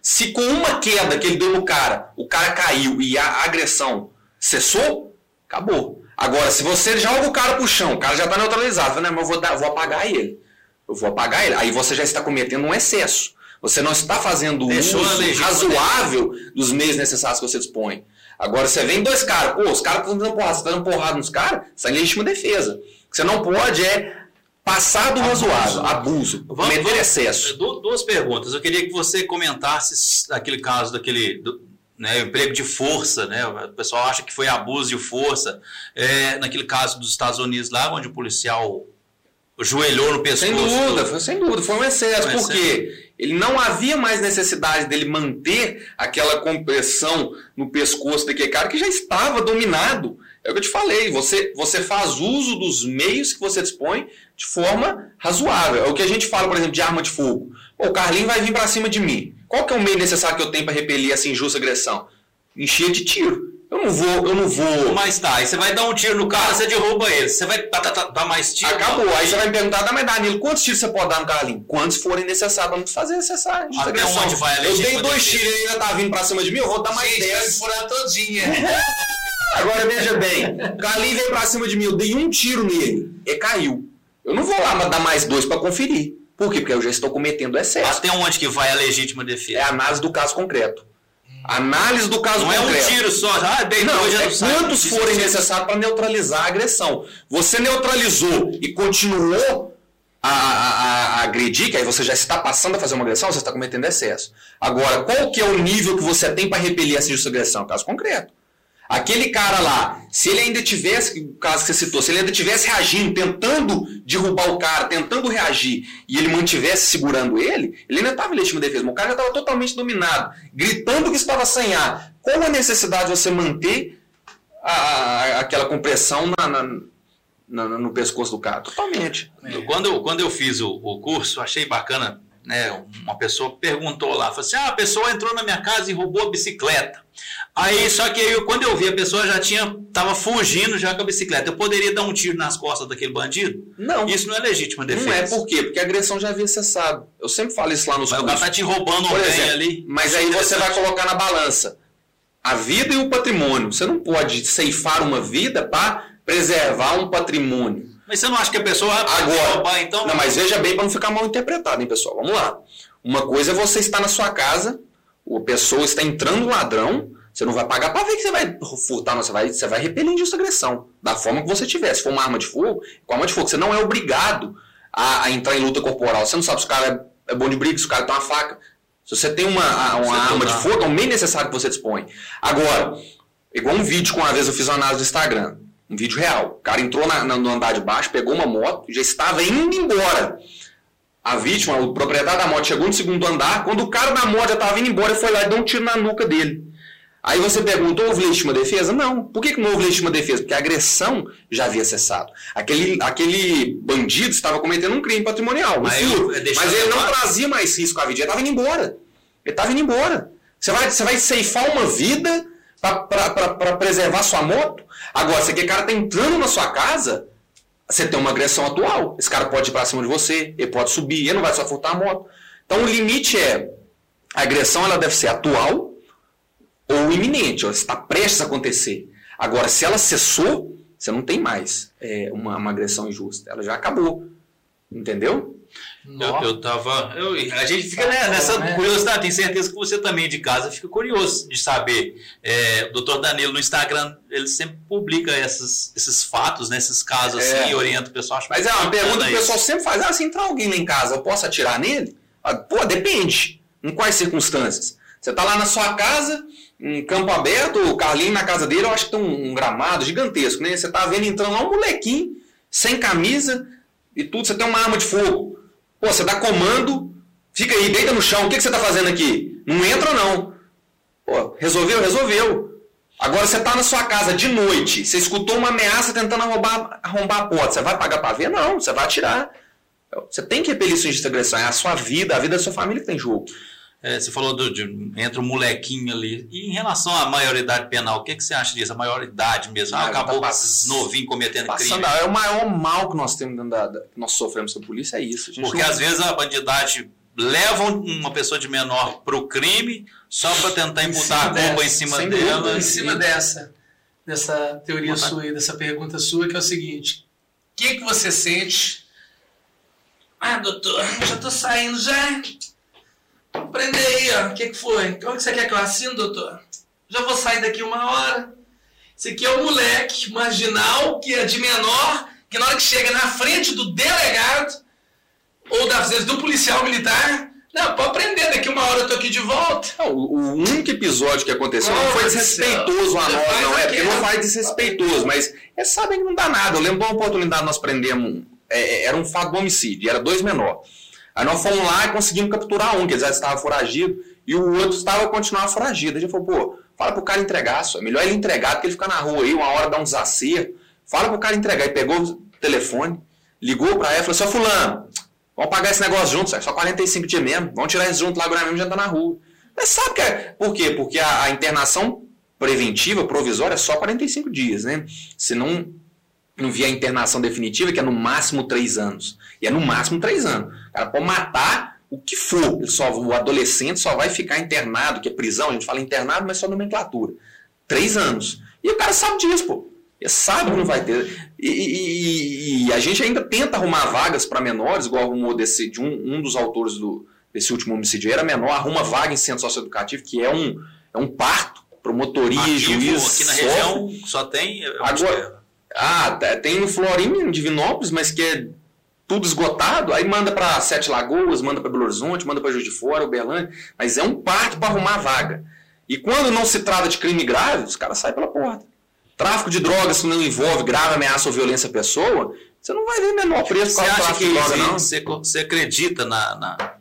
Se com uma queda que ele deu no cara, o cara caiu e a agressão cessou, acabou. Agora, se você joga o cara pro chão, o cara já está neutralizado, né? Mas eu vou, dar, vou apagar ele. Eu vou apagar ele. Aí você já está cometendo um excesso. Você não está fazendo um uso razoável dos meios necessários que você dispõe. Agora você vem dois caras, pô, os caras estão dando porrada, você está dando porrada nos caras, está em legítima defesa. O que você não pode é passar do abuso. razoável, abuso, vamos, vamos, excesso. Duas perguntas. Eu queria que você comentasse aquele caso daquele. Do, né, emprego de força, né? O pessoal acha que foi abuso de força. É, naquele caso dos Estados Unidos lá, onde o policial joelhou no pescoço. Sem dúvida, foi, sem dúvida, foi um excesso. Foi um Por quê? Ele não havia mais necessidade dele manter aquela compressão no pescoço daquele cara que já estava dominado. É o que eu te falei, você, você faz uso dos meios que você dispõe de forma razoável. É o que a gente fala, por exemplo, de arma de fogo. Pô, o Carlinho vai vir para cima de mim. Qual que é o meio necessário que eu tenho para repelir essa injusta agressão? Encher de tiro. Eu não vou, eu não vou. Mas tá, aí você vai dar um tiro no cara, você derruba ele. Você vai dar mais tiro. Acabou. Aí você vai me perguntar, mas Danilo, quantos tiros você pode dar no Carlinho? Quantos forem necessários? Vamos fazer necessário. Até onde vai a Eu dei dois tiros e ainda tá vindo pra cima de mim, eu vou dar mais dez. Vai furar todinha. Agora veja bem, o Carlinho veio pra cima de mim, eu dei um tiro nele e caiu. Eu não vou lá dar mais dois para conferir. Por quê? Porque eu já estou cometendo excesso. Até onde que vai a legítima defesa? É a análise do caso concreto. Análise do caso não concreto. Não é um tiro só, ah, bem, não, é quantos forem necessários para neutralizar a agressão. Você neutralizou e continuou a, a, a, agredir, que aí você já está passando a fazer uma agressão, você está cometendo excesso. Agora, qual que é o nível que você tem para repelir essa agressão? Caso concreto. Aquele cara lá, se ele ainda tivesse, o caso que você citou, se ele ainda tivesse reagindo, tentando derrubar o cara, tentando reagir, e ele mantivesse segurando ele, ele ainda estava em legítima defesa, o cara já estava totalmente dominado, gritando que estava sem ar. Qual a necessidade de você manter a, a, aquela compressão na, na, na, no pescoço do cara? Totalmente. Quando, quando eu fiz o, o curso, achei bacana né, uma pessoa perguntou lá, falou assim, ah, a pessoa entrou na minha casa e roubou a bicicleta. Aí, só que eu, quando eu vi, a pessoa já tinha, tava fugindo já com a bicicleta. Eu poderia dar um tiro nas costas daquele bandido? Não. Isso não é legítima defesa. Não é, por quê? Porque a agressão já havia cessado. Eu sempre falo isso lá nos cursos. O cara tá te roubando um bem ali. Mas aí você vai colocar na balança a vida e o patrimônio. Você não pode ceifar uma vida para preservar um patrimônio. Mas você não acha que a pessoa Agora, roubar, então? Não, mas veja bem para não ficar mal interpretado, hein, pessoal? Vamos lá. Uma coisa é você estar na sua casa, a pessoa está entrando ladrão, você não vai pagar para ver que você vai furtar, não, você vai, você vai repelir injusta agressão, da forma que você tiver. Se for uma arma de fogo, com arma de fogo, você não é obrigado a, a entrar em luta corporal. Você não sabe se o cara é, é bom de briga, se o cara tem uma faca. Se você tem uma, uma arma de fogo, é o meio necessário que você dispõe. Agora, igual um vídeo que uma vez eu fiz uma análise do Instagram. Um vídeo real. O cara entrou na, no andar de baixo, pegou uma moto, já estava indo embora. A vítima, o proprietário da moto, chegou no segundo andar. Quando o cara da moto já estava indo embora, ele foi lá e deu um tiro na nuca dele. Aí você pergunta, houve legítima defesa? Não. Por que, que não houve legítima defesa? Porque a agressão já havia cessado. Aquele, aquele bandido estava cometendo um crime patrimonial. Mas, eu, mas ele não trazia mais risco à vida, ele estava indo embora. Ele estava indo embora. Você vai, você vai ceifar uma vida para preservar sua moto? Agora, se aquele cara está entrando na sua casa, você tem uma agressão atual. Esse cara pode ir para cima de você, ele pode subir, ele não vai só furtar a moto. Então o limite é, a agressão ela deve ser atual ou iminente, está prestes a acontecer. Agora, se ela cessou, você não tem mais é, uma, uma agressão injusta. Ela já acabou. Entendeu? Eu, eu tava. Eu, a gente fica né, nessa né? curiosidade, tenho certeza que você também de casa fica curioso de saber. É, o doutor Danilo no Instagram, ele sempre publica esses, esses fatos, né, esses casos é. assim, e orienta o pessoal. Mas é uma pergunta que o pessoal sempre faz: ah, se entrar alguém lá em casa, eu posso atirar nele? Ah, pô, depende. Em quais circunstâncias? Você está lá na sua casa, em campo aberto, o Carlinho na casa dele, eu acho que tem um, um gramado gigantesco, né? Você está vendo entrando lá um molequinho, sem camisa e tudo, você tem uma arma de fogo. Pô, você dá comando, fica aí, deita no chão, o que, que você está fazendo aqui? Não entra não. Pô, resolveu? Resolveu. Agora você está na sua casa de noite, você escutou uma ameaça tentando arrombar, arrombar a porta. Você vai pagar para ver? Não, você vai atirar. Você tem que repelir injusta agressão. É a sua vida, a vida da sua família que tem jogo. É, você falou do, de, entre o molequinho ali. E em relação à maioridade penal, o que, que você acha disso? A maioridade mesmo? Ah, acabou tá com esses novinhos cometendo Passando, crime. é o maior mal que nós temos dentro da, da- que nós sofremos com a polícia, é isso. A gente Porque não- às vezes a bandidagem leva uma pessoa de menor pro crime só para tentar imputar a culpa em cima sem dela. dúvida, em cima dessa, dessa teoria sua e dessa pergunta sua, que é o seguinte: o que, que você sente? Ah, doutor, já tô saindo já. Prende aí, ó. O que, que foi? Como que você quer que eu assine, doutor? Já vou sair daqui uma hora. Esse aqui é o moleque marginal, que é de menor, que na hora que chega na frente do delegado, ou das vezes do policial militar, não, pode prender, daqui uma hora eu tô aqui de volta. Não, o, o único episódio que aconteceu não foi Nossa, desrespeitoso a nós, não é? Porque não faz desrespeitoso, mas eles sabem que não dá nada. Eu lembro de uma oportunidade nós prendemos, é, é, era um fato de homicídio, era dois menores. Aí nós fomos lá e conseguimos capturar um, que já estavam foragido, e o outro estava continuando foragido. A gente falou, pô, fala pro cara entregar, só. é melhor ele entregar do que ele ficar na rua aí, uma hora dá um desacerto. Fala pro cara entregar. E pegou o telefone, ligou pra ela e falou, seu fulano, vamos pagar esse negócio junto, só 45 dias mesmo, vamos tirar isso junto lá agora mesmo, já tá na rua. Mas sabe que é, por quê? Porque a, a internação preventiva, provisória, é só 45 dias, né? Se não, não vier a internação definitiva, que é no máximo 3 anos. E é no máximo 3 anos. O cara pode matar o que for. Ele só, o adolescente só vai ficar internado, que é prisão, a gente fala internado, mas só nomenclatura. 3 anos. E o cara sabe disso, pô. Ele sabe que não vai ter. E, e- e- a gente ainda tenta arrumar vagas para menores, igual arrumou desse, de um, um dos autores do, desse último homicídio. Era menor, arruma vaga em centro socioeducativo, que é um, é um parto, promotoria Ativo, juiz. aqui na sofre. região só tem. é, Agora- Ah, tá, tem no Florinho, em Divinópolis, mas que é tudo esgotado. Aí manda para Sete Lagoas, manda para Belo Horizonte, manda para Juiz de Fora, Uberlândia. Mas é um parto para arrumar vaga. E quando não se trata de crime grave, os caras saem pela porta. Tráfico de drogas que não envolve grave ameaça ou violência à pessoa, você não vai ver menor preço Você acha que de droga, não. você, você acredita na, na,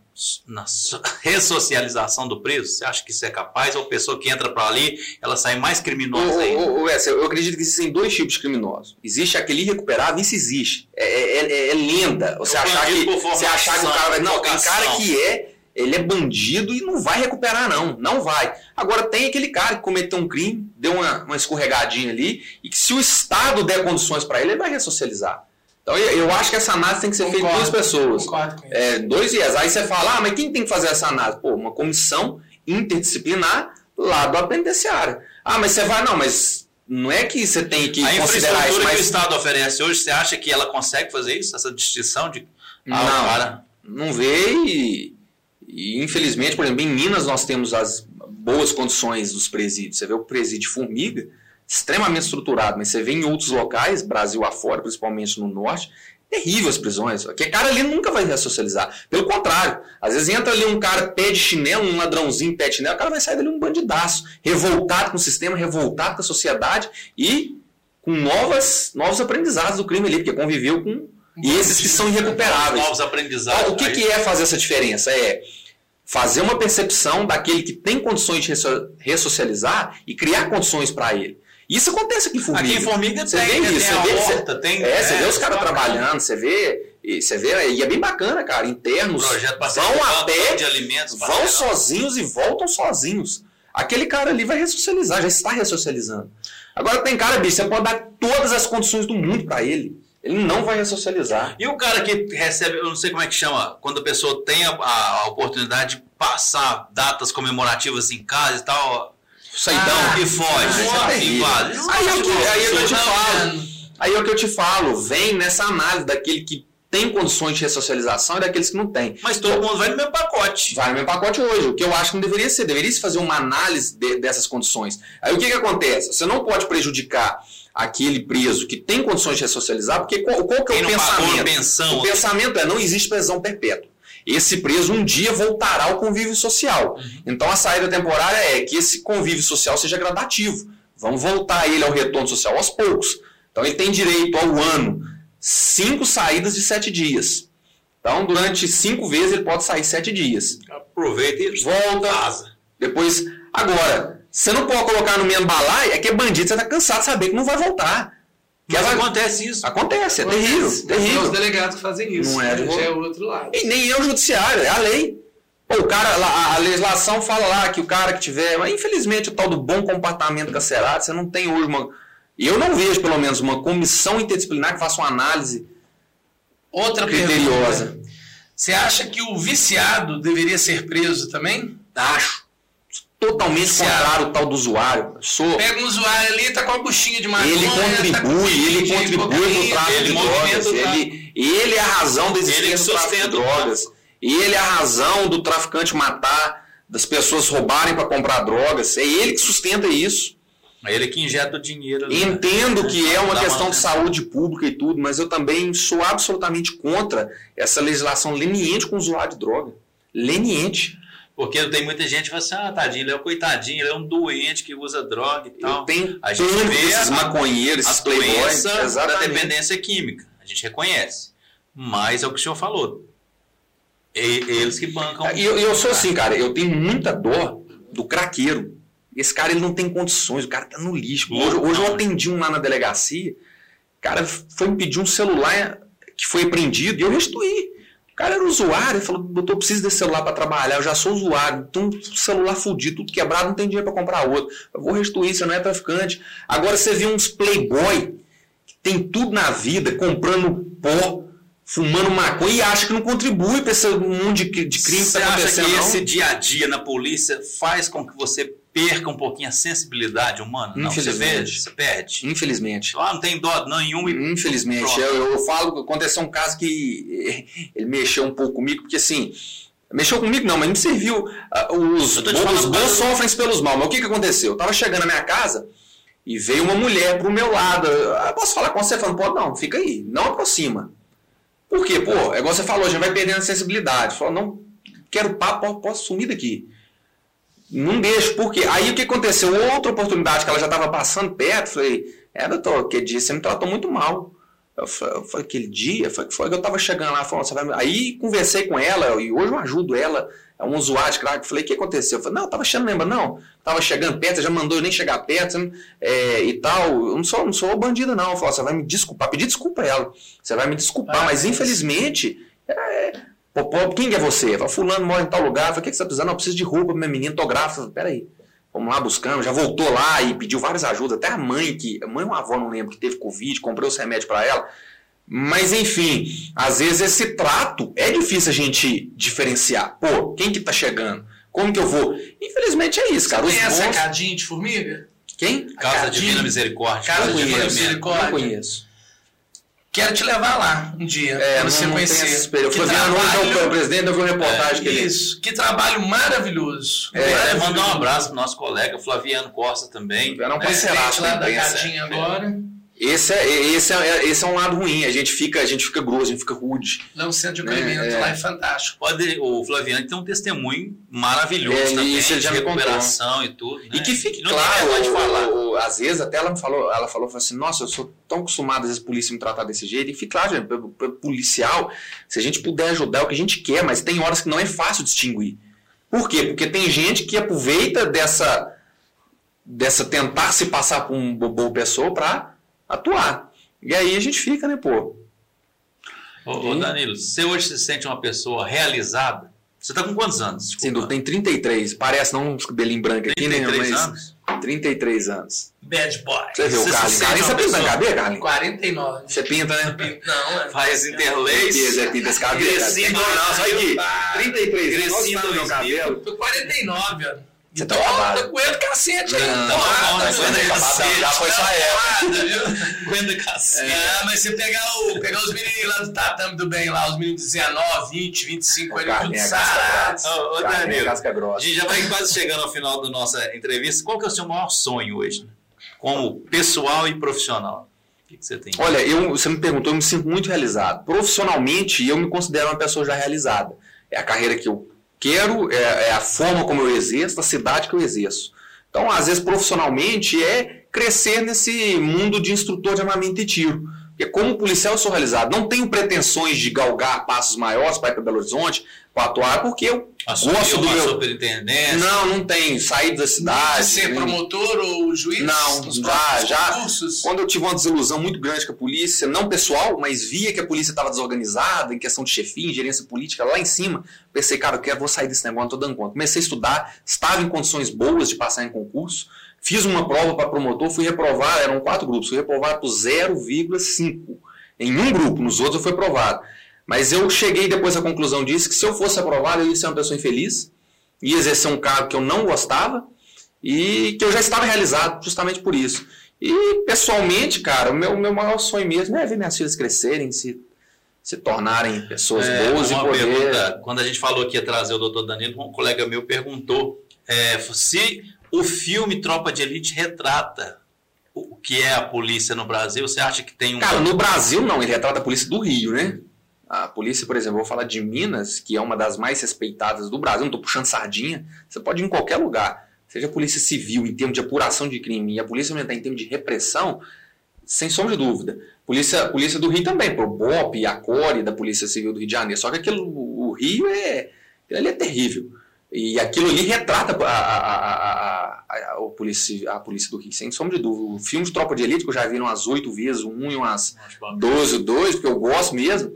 na so- ressocialização do preso? Você acha que isso é capaz? Ou a pessoa que entra para ali, ela sai mais criminosa ainda? Ô, ô, ô, eu acredito que existem dois tipos de criminosos. Existe aquele irrecuperável, isso existe. É, é- é- é lenda. Você É o achar, que, você achar que o cara vai. Não, tem cara que é. Ele é bandido e não vai recuperar, não. Não vai. Agora, tem aquele cara que cometeu um crime, deu uma, uma escorregadinha ali, e que se o Estado der condições para ele, ele vai ressocializar. Então, eu, acho que essa análise tem que ser feita por duas pessoas. Concordo com isso. É, dois viés. Aí você fala, ah, mas quem tem que fazer essa análise? Pô, uma comissão interdisciplinar lá do penitenciário. Ah, mas você vai, não, mas não é que você tem que A considerar isso, infraestrutura que o mas Estado oferece hoje, você acha que ela consegue fazer isso? Essa distinção de. Ah, Não. não vê e, e, infelizmente, por exemplo, em Minas nós temos as boas condições dos presídios. Você vê o presídio Formiga, extremamente estruturado, mas você vê em outros locais, Brasil afora, principalmente no norte, terrível as prisões. Que cara ali nunca vai ressocializar. Pelo contrário, às vezes entra ali um cara pé de chinelo, um ladrãozinho pé de chinelo, o cara vai sair dali um bandidaço, revoltado com o sistema, revoltado com a sociedade e com novas, novos aprendizados do crime ali, porque conviveu com. E esses que são irrecuperáveis. Novos aprendizados. O que, que é fazer essa diferença? É fazer uma percepção daquele que tem condições de resso- ressocializar e criar condições para ele. Isso acontece aqui em Formiga. Aqui em Formiga Você tem, vê né? isso, tem a você vê- horta, tem. É, você vê os caras trabalhando, você vê, e você vê, e é bem bacana, cara, internos vão a pé, de alimentos. vão sozinhos e voltam sozinhos. Aquele cara ali vai ressocializar, já está ressocializando. Agora tem cara, bicho, você pode dar todas as condições do mundo para ele. Ele não vai ressocializar. E o cara que recebe, eu não sei como é que chama, quando a pessoa tem a, a oportunidade de passar datas comemorativas em casa e tal, Saidão. ah, e foge, isso é. Aí é o que- aí é o que eu te Não, falo. Aí é o que eu te falo, vem nessa análise daquele que tem condições de ressocialização e daqueles que não tem. Mas todo mundo vai no mesmo pacote. Vai no meu pacote hoje, o que eu acho que não deveria ser. Deveria se fazer uma análise de- dessas condições. Aí o que, que acontece? Você não pode prejudicar aquele preso que tem condições de ressocializar, porque qual, qual que é o pensamento? pensão. O pensamento é não existe prisão perpétua. Esse preso um dia voltará ao convívio social. Então a saída temporária é que esse convívio social seja gradativo. Vamos voltar ele ao retorno social aos poucos. Então ele tem direito ao ano cinco saídas de sete dias. Então durante cinco vezes ele pode sair sete dias. Aproveita e Volta, vaza. depois. Agora, você não pode colocar no mesmo balaio, é que é bandido, você tá cansado de saber que não vai voltar. Que ela- acontece isso. Acontece, é Acontece. terrível, Não São terrível. os delegados que fazem isso. Não é, Já é o outro lado. E nem é o judiciário, é a lei. Pô, o cara, a legislação fala lá que o cara que tiver. Mas infelizmente o tal do bom comportamento carcerário, você não tem hoje uma. Eu não vejo, pelo menos, uma comissão interdisciplinar que faça uma análise Outra criteriosa. pergunta. Você acha que o viciado deveria ser preso também? Acho. Totalmente contrário ao tal do usuário. Sou. Pega um usuário ali, tá com uma buchinha de maconha, Ele tá contribui, ele de contribui para o cocaína, tráfico ele de drogas. Ele, ele é a razão da Ele existência do tráfico de drogas. Ele é a razão do traficante matar, das pessoas roubarem para comprar drogas. É ele que sustenta isso. É ele que injeta o dinheiro. ali, né? Entendo que é uma questão de saúde pública e tudo, mas eu também sou absolutamente contra essa legislação leniente com o usuário de droga. Leniente. Porque tem muita gente que fala assim, ah, tadinho, ele é um coitadinho, ele é um doente que usa droga e tal. tenho A gente vê desses a- maconheiros, esses As playboys. da dependência química. A gente reconhece. Mas é o que o senhor falou. E- eles que bancam. E eu, eu sou assim, cara, eu tenho muita dó do craqueiro. Esse cara ele não tem condições, o cara tá no lixo. Hoje, hoje eu atendi um lá na delegacia, o cara foi me pedir um celular que foi apreendido e eu restituí. O cara era usuário, ele falou, doutor, eu preciso desse celular para trabalhar, eu já sou usuário, então celular fudido, tudo quebrado, não tem dinheiro para comprar outro. Eu vou restituir, você não é traficante. Agora você vê uns playboy que tem tudo na vida, comprando pó, fumando maconha e acha que não contribui para esse mundo de, de crime que Você está acha que acontecendo. não? esse dia a dia na polícia faz com que você perca um pouquinho a sensibilidade humana? Não, você perde, você perde. Infelizmente. Ah, não tem dó nenhum e Infelizmente. Eu, eu falo que aconteceu um caso que ele mexeu um pouco comigo, porque assim. Mexeu comigo não, mas me serviu. ah, Os, Eu bons- os bons sofrem pelos maus. Mas o que, que aconteceu? Eu tava chegando na minha casa e veio uma mulher pro meu lado. Ah, posso falar com você? Falando, pô, não, fica aí, não aproxima. Por quê? Pô, é igual você falou, gente vai perdendo a sensibilidade. Falou, não, quero papo, posso sumir daqui. Não deixo, por quê? Aí o que aconteceu? Outra oportunidade que ela já estava passando perto, falei, é, doutor, aquele dia você me tratou muito mal. Eu falei, falei, aquele dia, foi que foi que eu tava chegando lá, falando, você vai aí conversei com ela, e hoje eu ajudo ela, é um usuário de crack, falei, o que aconteceu? Eu falei, não, eu tava chegando, lembra, não, tava chegando perto, você já mandou eu nem chegar perto, é, e tal, eu não sou, não sou bandida não, eu falei, você vai me desculpar, pedir desculpa a ela, você vai me desculpar, Ah, mas mas- infelizmente, é, pô, pô, quem é você? Falei, fulano mora em tal lugar, falei, o que, que você tá precisando? Não, eu preciso de roupa minha menina, tô grávida, peraí, Vamos lá buscando, já voltou lá e pediu várias ajudas, até a mãe, que a mãe ou a avó, não lembro, que teve Covid, comprou os remédios para ela. Mas enfim, às vezes esse trato é difícil a gente diferenciar. Pô, quem que tá chegando? Como que eu vou? Infelizmente é isso, cara. Os Conhece a bons... cadinha de formiga? Quem? Cadinho. Divina Misericórdia. Casa Divina. Misericórdia. Não conheço. Quero te levar lá um dia, É, pra não, você conhecer. Que Eu fui ver trabalho- é o presidente, eu vi uma reportagem que ele... Isso, que trabalho maravilhoso. É, É, mandar um abraço pro nosso colega Flaviano Costa também. Era um né? parceiraço lá da. Cadinha agora. Esse é, esse, é, esse é um lado ruim, a gente fica, a gente fica grosso, a gente fica rude. Lá um centro de É, acolhimento é. lá é fantástico. Pode, o Flaviano tem um testemunho maravilhoso É, também, isso de já me contou. recuperação e tudo. né? E que fique não claro, tem de falar. o- o- às vezes até ela me falou, ela falou, falou assim, nossa, eu sou tão acostumado às vezes a polícia me tratar desse jeito. E fique claro, gente, policial, se a gente puder ajudar é o que a gente quer, mas tem horas que não é fácil distinguir. Por quê? Porque tem gente que aproveita dessa dessa tentar se passar por uma boa pessoa pra atuar. E aí a gente fica, né, pô? Ô, ô, Danilo, você hoje se sente uma pessoa realizada? Você tá com quantos anos? Sim, du- tem 33, parece não uns cabelinho branco aqui, né? 33 Mas anos? 33 anos. Bad boy. Você vê o Você se Carlinhos. Carlinhos, você pinta cabeça, Carlinhos? 49. Você pinta, né? Não, é. Faz interlace. Zé Pinta esse cabelo. Cresci aqui. Pá. 33, Cresci Cresci cabelo. Tô 49, ó. Você tá acabado. eu aguento cacete. Não, Então, não, ah, não, tá não, não, Cacete, já foi tá foda, viu? Aguenta cacete. É, mas você pegar, o, pegar os meninos lá do tatame do bem lá, os meninos de 19, 20, 25, ele tudo casca Ô, ô, Danilo, casca A gente já vai quase chegando ao final da nossa entrevista. Qual que é o seu maior sonho hoje? Como pessoal e profissional? O que, que você tem? Olha, eu, você me perguntou, eu me sinto muito realizado. Profissionalmente, eu me considero uma pessoa já realizada. É a carreira que eu quero, é, é a forma como eu exerço, a cidade que eu exerço. Então, às vezes, profissionalmente, é crescer nesse mundo de instrutor de armamento e tiro. Porque como policial eu sou realizado. Não tenho pretensões de galgar passos maiores para ir para Belo Horizonte, para atuar, porque eu Assumiu gosto do meu... superintendência. Não, não tenho. Saí da cidade. De ser nem- promotor ou juiz? Não, já, já. concursos? Quando eu tive uma desilusão muito grande com a polícia, não pessoal, mas via que a polícia estava desorganizada, em questão de chefia, em gerência política, lá em cima, pensei, cara, eu quero, vou sair desse negócio, não tô dando conta. Comecei a estudar, estava em condições boas de passar em concurso, fiz uma prova para promotor, fui reprovado, eram quatro grupos, fui reprovado por 0,5 em um grupo, nos outros eu fui aprovado. Mas eu cheguei depois à conclusão disso, que se eu fosse aprovado, eu ia ser uma pessoa infeliz, ia exercer um cargo que eu não gostava, e que eu já estava realizado justamente por isso. E pessoalmente, cara, o meu, meu maior sonho mesmo é ver minhas filhas crescerem, se, se tornarem pessoas É, boas e uma poder. pergunta, quando a gente falou que ia trazer o doutor Danilo, um colega meu perguntou é, se o filme Tropa de Elite retrata o que é a polícia no Brasil, você acha que tem um... Cara, no Brasil não, ele retrata a polícia do Rio, né? A polícia, por exemplo, vou falar de Minas, que é uma das mais respeitadas do Brasil, não estou puxando sardinha, você pode ir em qualquer lugar, seja a polícia civil em termos de apuração de crime e a polícia militar em termos de repressão, sem sombra de dúvida. Polícia, polícia do Rio também, pô, o BOP, a CORE da Polícia Civil do Rio de Janeiro, só que aquilo, o Rio é, ali é terrível. E aquilo ali retrata a, a, a, a, a, polícia, a polícia do Rio, sem sombra de dúvida. O filme de Tropa de Elite, que eu já vi umas oito vezes, um e umas 12, 2, porque eu gosto mesmo.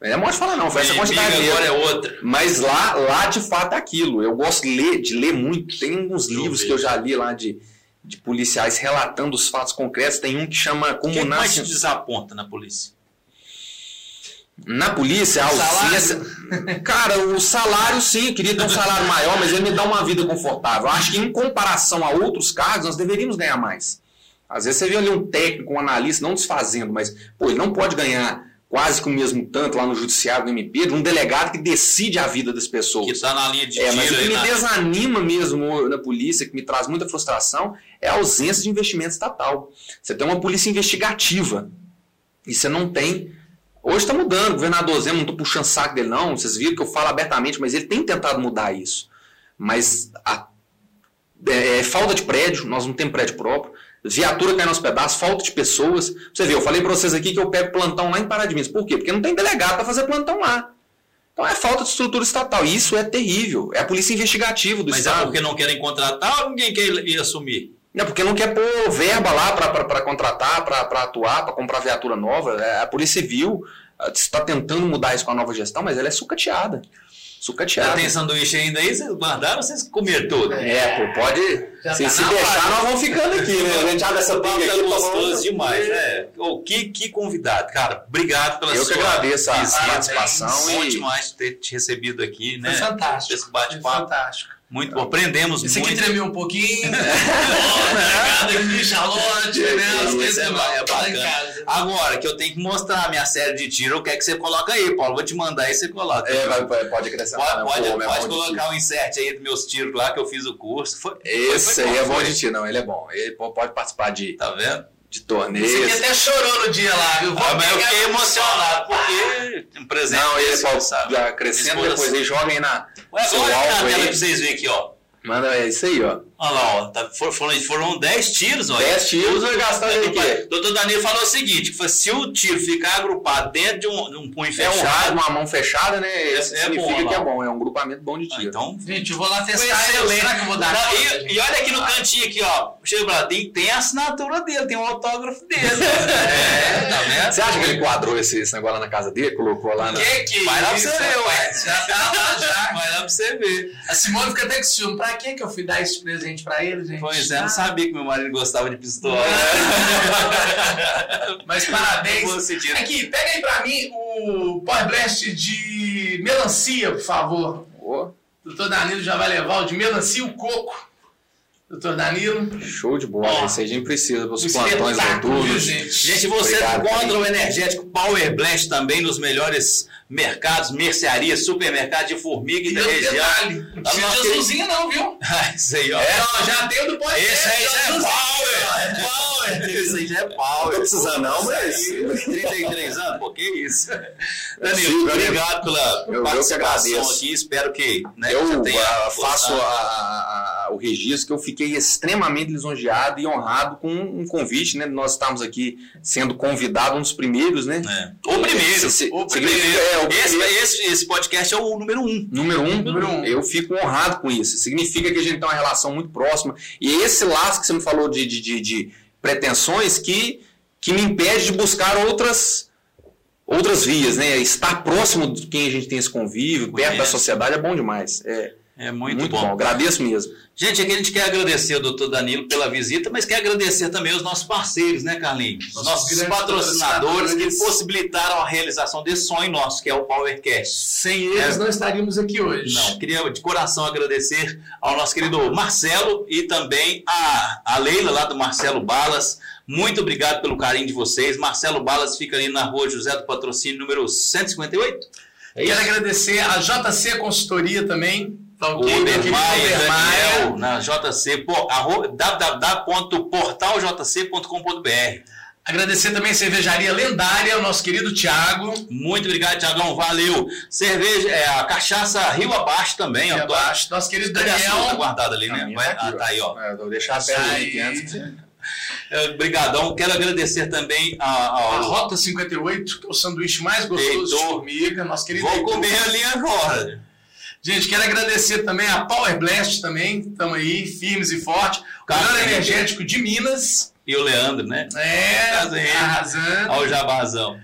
Não é morte falar, não, foi essa quantidade mesmo. agora é outra. Mas lá, lá de fato é aquilo. Eu gosto de ler, de ler muito. Tem uns Eu livros vejo. que eu já li lá de, de policiais relatando os fatos concretos. Tem um que chama Como que é que mais Nasce. te desaponta na polícia? Na polícia, a ausência. Cara, o salário sim, eu queria ter um salário maior, mas ele me dá uma vida confortável. Eu acho que em comparação a outros cargos, nós deveríamos ganhar mais. Às vezes você vê ali um técnico, um analista, não desfazendo, mas, pô, ele não pode ganhar quase que o mesmo tanto lá no judiciário, no MP, de um delegado que decide a vida das pessoas. Que está na linha de É, mas o que me na... desanima mesmo na polícia, que me traz muita frustração, é a ausência de investimento estatal. Você tem uma polícia investigativa e você não tem. Hoje está mudando, o governador Zé, não estou puxando saco dele, não. Vocês viram que eu falo abertamente, mas ele tem tentado mudar isso. Mas a- é, é falta de prédio, nós não temos prédio próprio. Viatura caindo aos pedaços, falta de pessoas. Você vê, eu falei para vocês aqui que eu pego plantão lá em Pará de Minas. Por quê? Porque não tem delegado para fazer plantão lá. Então é falta de estrutura estatal. E isso é terrível. É a polícia investigativa do Mas é Estado. porque não querem contratar ou ninguém quer ir assumir? Não, porque não quer pôr verba lá para contratar, para atuar, para comprar viatura nova. É, A Polícia Civil ah, está tentando mudar isso com a nova gestão, mas ela é sucateada. Já Sucateada. tem sanduíche ainda aí? Vocês guardaram ou vocês comeram tudo? É, pô, pode. Já Se, tá se deixar, nós vamos ficando aqui, né? A gente abre essa tá aqui. gostoso tomando- demais, né? Ô, que, que convidado, cara. Obrigado pela Eu que sua agradeço a participação Bom e- demais ter te recebido aqui, né? Foi fantástico. Esse Foi bate-papo. fantástico. Muito bom. Aprendemos Esse aqui muito. tremeu um pouquinho. Obrigado aqui, Charlotte, né? As Isso coisas é que é bacana. Agora, que eu tenho que mostrar a minha série de tiro, o que é que você coloca aí, Paulo? Vou te mandar aí, você coloca. É, vai- pode acrescentar. Pode, né? pode, é pode colocar o insert aí dos meus tiros lá, que eu fiz o curso. Foi. Esse foi aí é bom, de ti, não. Ele é bom. Ele pode participar de, Tá vendo? de aqui torneios. até chorou no dia lá, viu? Ah, mas eu fiquei emocionado, porque um presente Não, ele pode sabe? já crescendo Esposa- depois. Aí joga aí na. Ué, agora alvo na tela pra vocês verem aqui, ó. Manda é isso aí, ó. Olha lá, ó. Tá, for- foram, foram 10 tiros, olha. 10 tiros, vai gastar ele aqui. Doutor Danilo falou o seguinte: que foi, se o tiro ficar agrupado dentro de um, de um punho É um fechado. uma mão fechada, né? Isso é significa bom, que é bom. É um grupamento bom de Ah, tiro. então Gente, eu vou lá testar. excelente. Será que eu vou dar Não, e, gente? e olha aqui no cantinho aqui, ó. Chega pra lá, tem, tem a assinatura dele, tem o autógrafo dele. é, tá vendo? Você acha que ele quadrou esse, esse negócio lá na casa dele? Colocou lá na. Que que Vai lá pra você ver, ué. Já tá lá, já. Vai lá pra você ver. A Simone fica até com ciúme. Pra que eu fui dar esse presente pra ele, gente? Pois é, eu não sabia que meu marido gostava de pistola. Mas parabéns. Aqui, pega aí pra mim o Power Blast de melancia, por favor. Ô, Doutor Danilo já vai levar o de melancia e o coco. Doutor Danilo. show de bola. Ó, Esse aí a gente precisa para os um plantões noturnos. gente? Gente, você Obrigado, encontra o energético Power Blast também nos melhores mercados, mercearias, supermercados de formiga e da região. detalhe, não precisa de azulzinho não, viu? Ah, Isso aí, ó. É, ó, já tem o do Power Esse aí é azulzinho. Power! Power! Isso aí já é power. Tô precisando não, mas... 33 anos, pô, que isso. Danilo, Sim, obrigado pela eu, participação aqui. Espero que né, eu ah, faço gostado. a- a- a- o registro que eu fiquei extremamente lisonjeado e honrado com um convite, né? Nós estamos aqui sendo convidados, um dos primeiros, né? É. O primeiro. Se- se- o primeiro. é, o esse, primeiro. esse, esse podcast é o número um. Número um, Número um. eu fico honrado com isso. Significa que a gente tem uma relação muito próxima. E esse laço que você me falou de, de, de- de pretensões que, que me impede de buscar outras, outras vias, né? Estar próximo de quem a gente tem esse convívio, perto da sociedade, é bom demais. É É muito, muito, bom. bom. Agradeço mesmo. Gente, aqui a gente quer agradecer ao doutor Danilo pela visita, mas quer agradecer também aos nossos parceiros, né, Carlinhos? Os Nossos nossos patrocinadores que possibilitaram a realização desse sonho nosso, que é o PowerCast. Sem eles É. não estaríamos aqui hoje. Não, queria de coração agradecer ao nosso querido Marcelo e também a, a Leila lá do Marcelo Balas. Muito obrigado pelo carinho de vocês. Marcelo Balas fica ali na rua José do Patrocínio, número 158. É Quero agradecer a JC Consultoria também. Tá O Obermaia. Daniel, na JC, www.portaljc.com.br. Agradecer também a cervejaria lendária, o nosso querido Thiago. Muito obrigado, Tiagão. Valeu. Cerveja, é, a cachaça Rio Abaixo também, Aqui ó. Tô- abaixo. Nosso querido a? Tá Daniel. guardada ali, né? A Vai- tá aqui, ah, tá aí, ó. É, vou deixar a aí. antes. É, Obrigadão. Quero agradecer também a- A ao. Rota 58, que é o sanduíche mais gostoso de Heitor. formiga. Nosso querido Vou Heitor. comer ali agora. Gente, quero agradecer também a Power Blast também. Estamos aí, firmes e fortes. O melhor Café. energético de Minas. E o Leandro, né? É, arrasando. Ao Jabazão.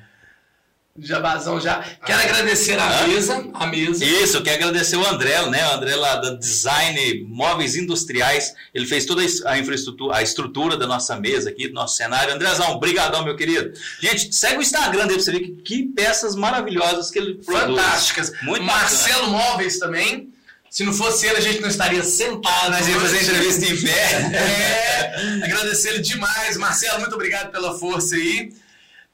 Jabazão já. Quero agradecer a mesa. A mesa. Isso, eu quero agradecer o André, né? O André lá da Design Móveis Industriais. Ele fez toda a infraestrutura, a estrutura da nossa mesa aqui, do nosso cenário. Andrezão, brigadão, meu querido. Gente, segue o Instagram dele pra você ver que, que peças maravilhosas que ele produz. Fantásticas. Muito Marcelo Móveis também. Se não fosse ele, a gente não estaria sentado. Nós íamos fazer entrevista em pé. É, agradecer ele demais. Marcelo, muito obrigado pela força aí.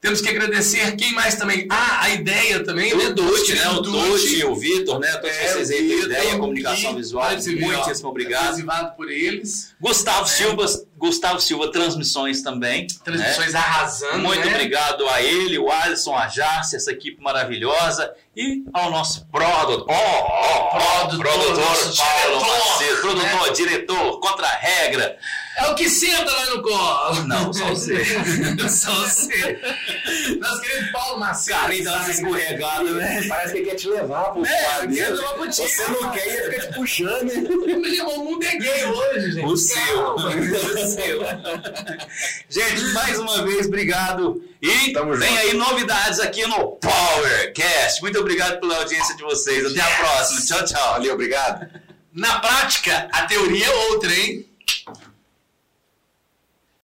Temos que agradecer quem mais também. Ah, a ideia também. O Dutti, né? O Dutti. Dutti, o Vitor, né? Todos É, vocês aí têm ideia, comunicação e- visual. Muitíssimo obrigado. Adesivado por eles. Gustavo Silva, Gustavo Silva Transmissões também. né? Transmissões arrasando. Muito né? obrigado a ele, o Alisson, a Jace, essa equipe maravilhosa. E ao nosso produtor, oh, oh, Produtor, produtor Paulo diretor, Macedo, produtor, diretor, contra a regra. É o que senta lá no colo. Não, só você. Só você. Nosso querido Paulo Macedo. Carlinhos dá uma escorregada, né? Parece que ele quer te levar pro É, quadro quer levar pro time. Você não quer ele fica te puxando. né? O mundo é gay hoje, gente. O seu. O seu. Gente, mais uma vez, obrigado. E Tamo vem junto. aí novidades aqui no PowerCast. Muito obrigado pela audiência de vocês. Até a Yes. próxima. Tchau, tchau. Valeu, obrigado. Na prática, a teoria é outra, hein?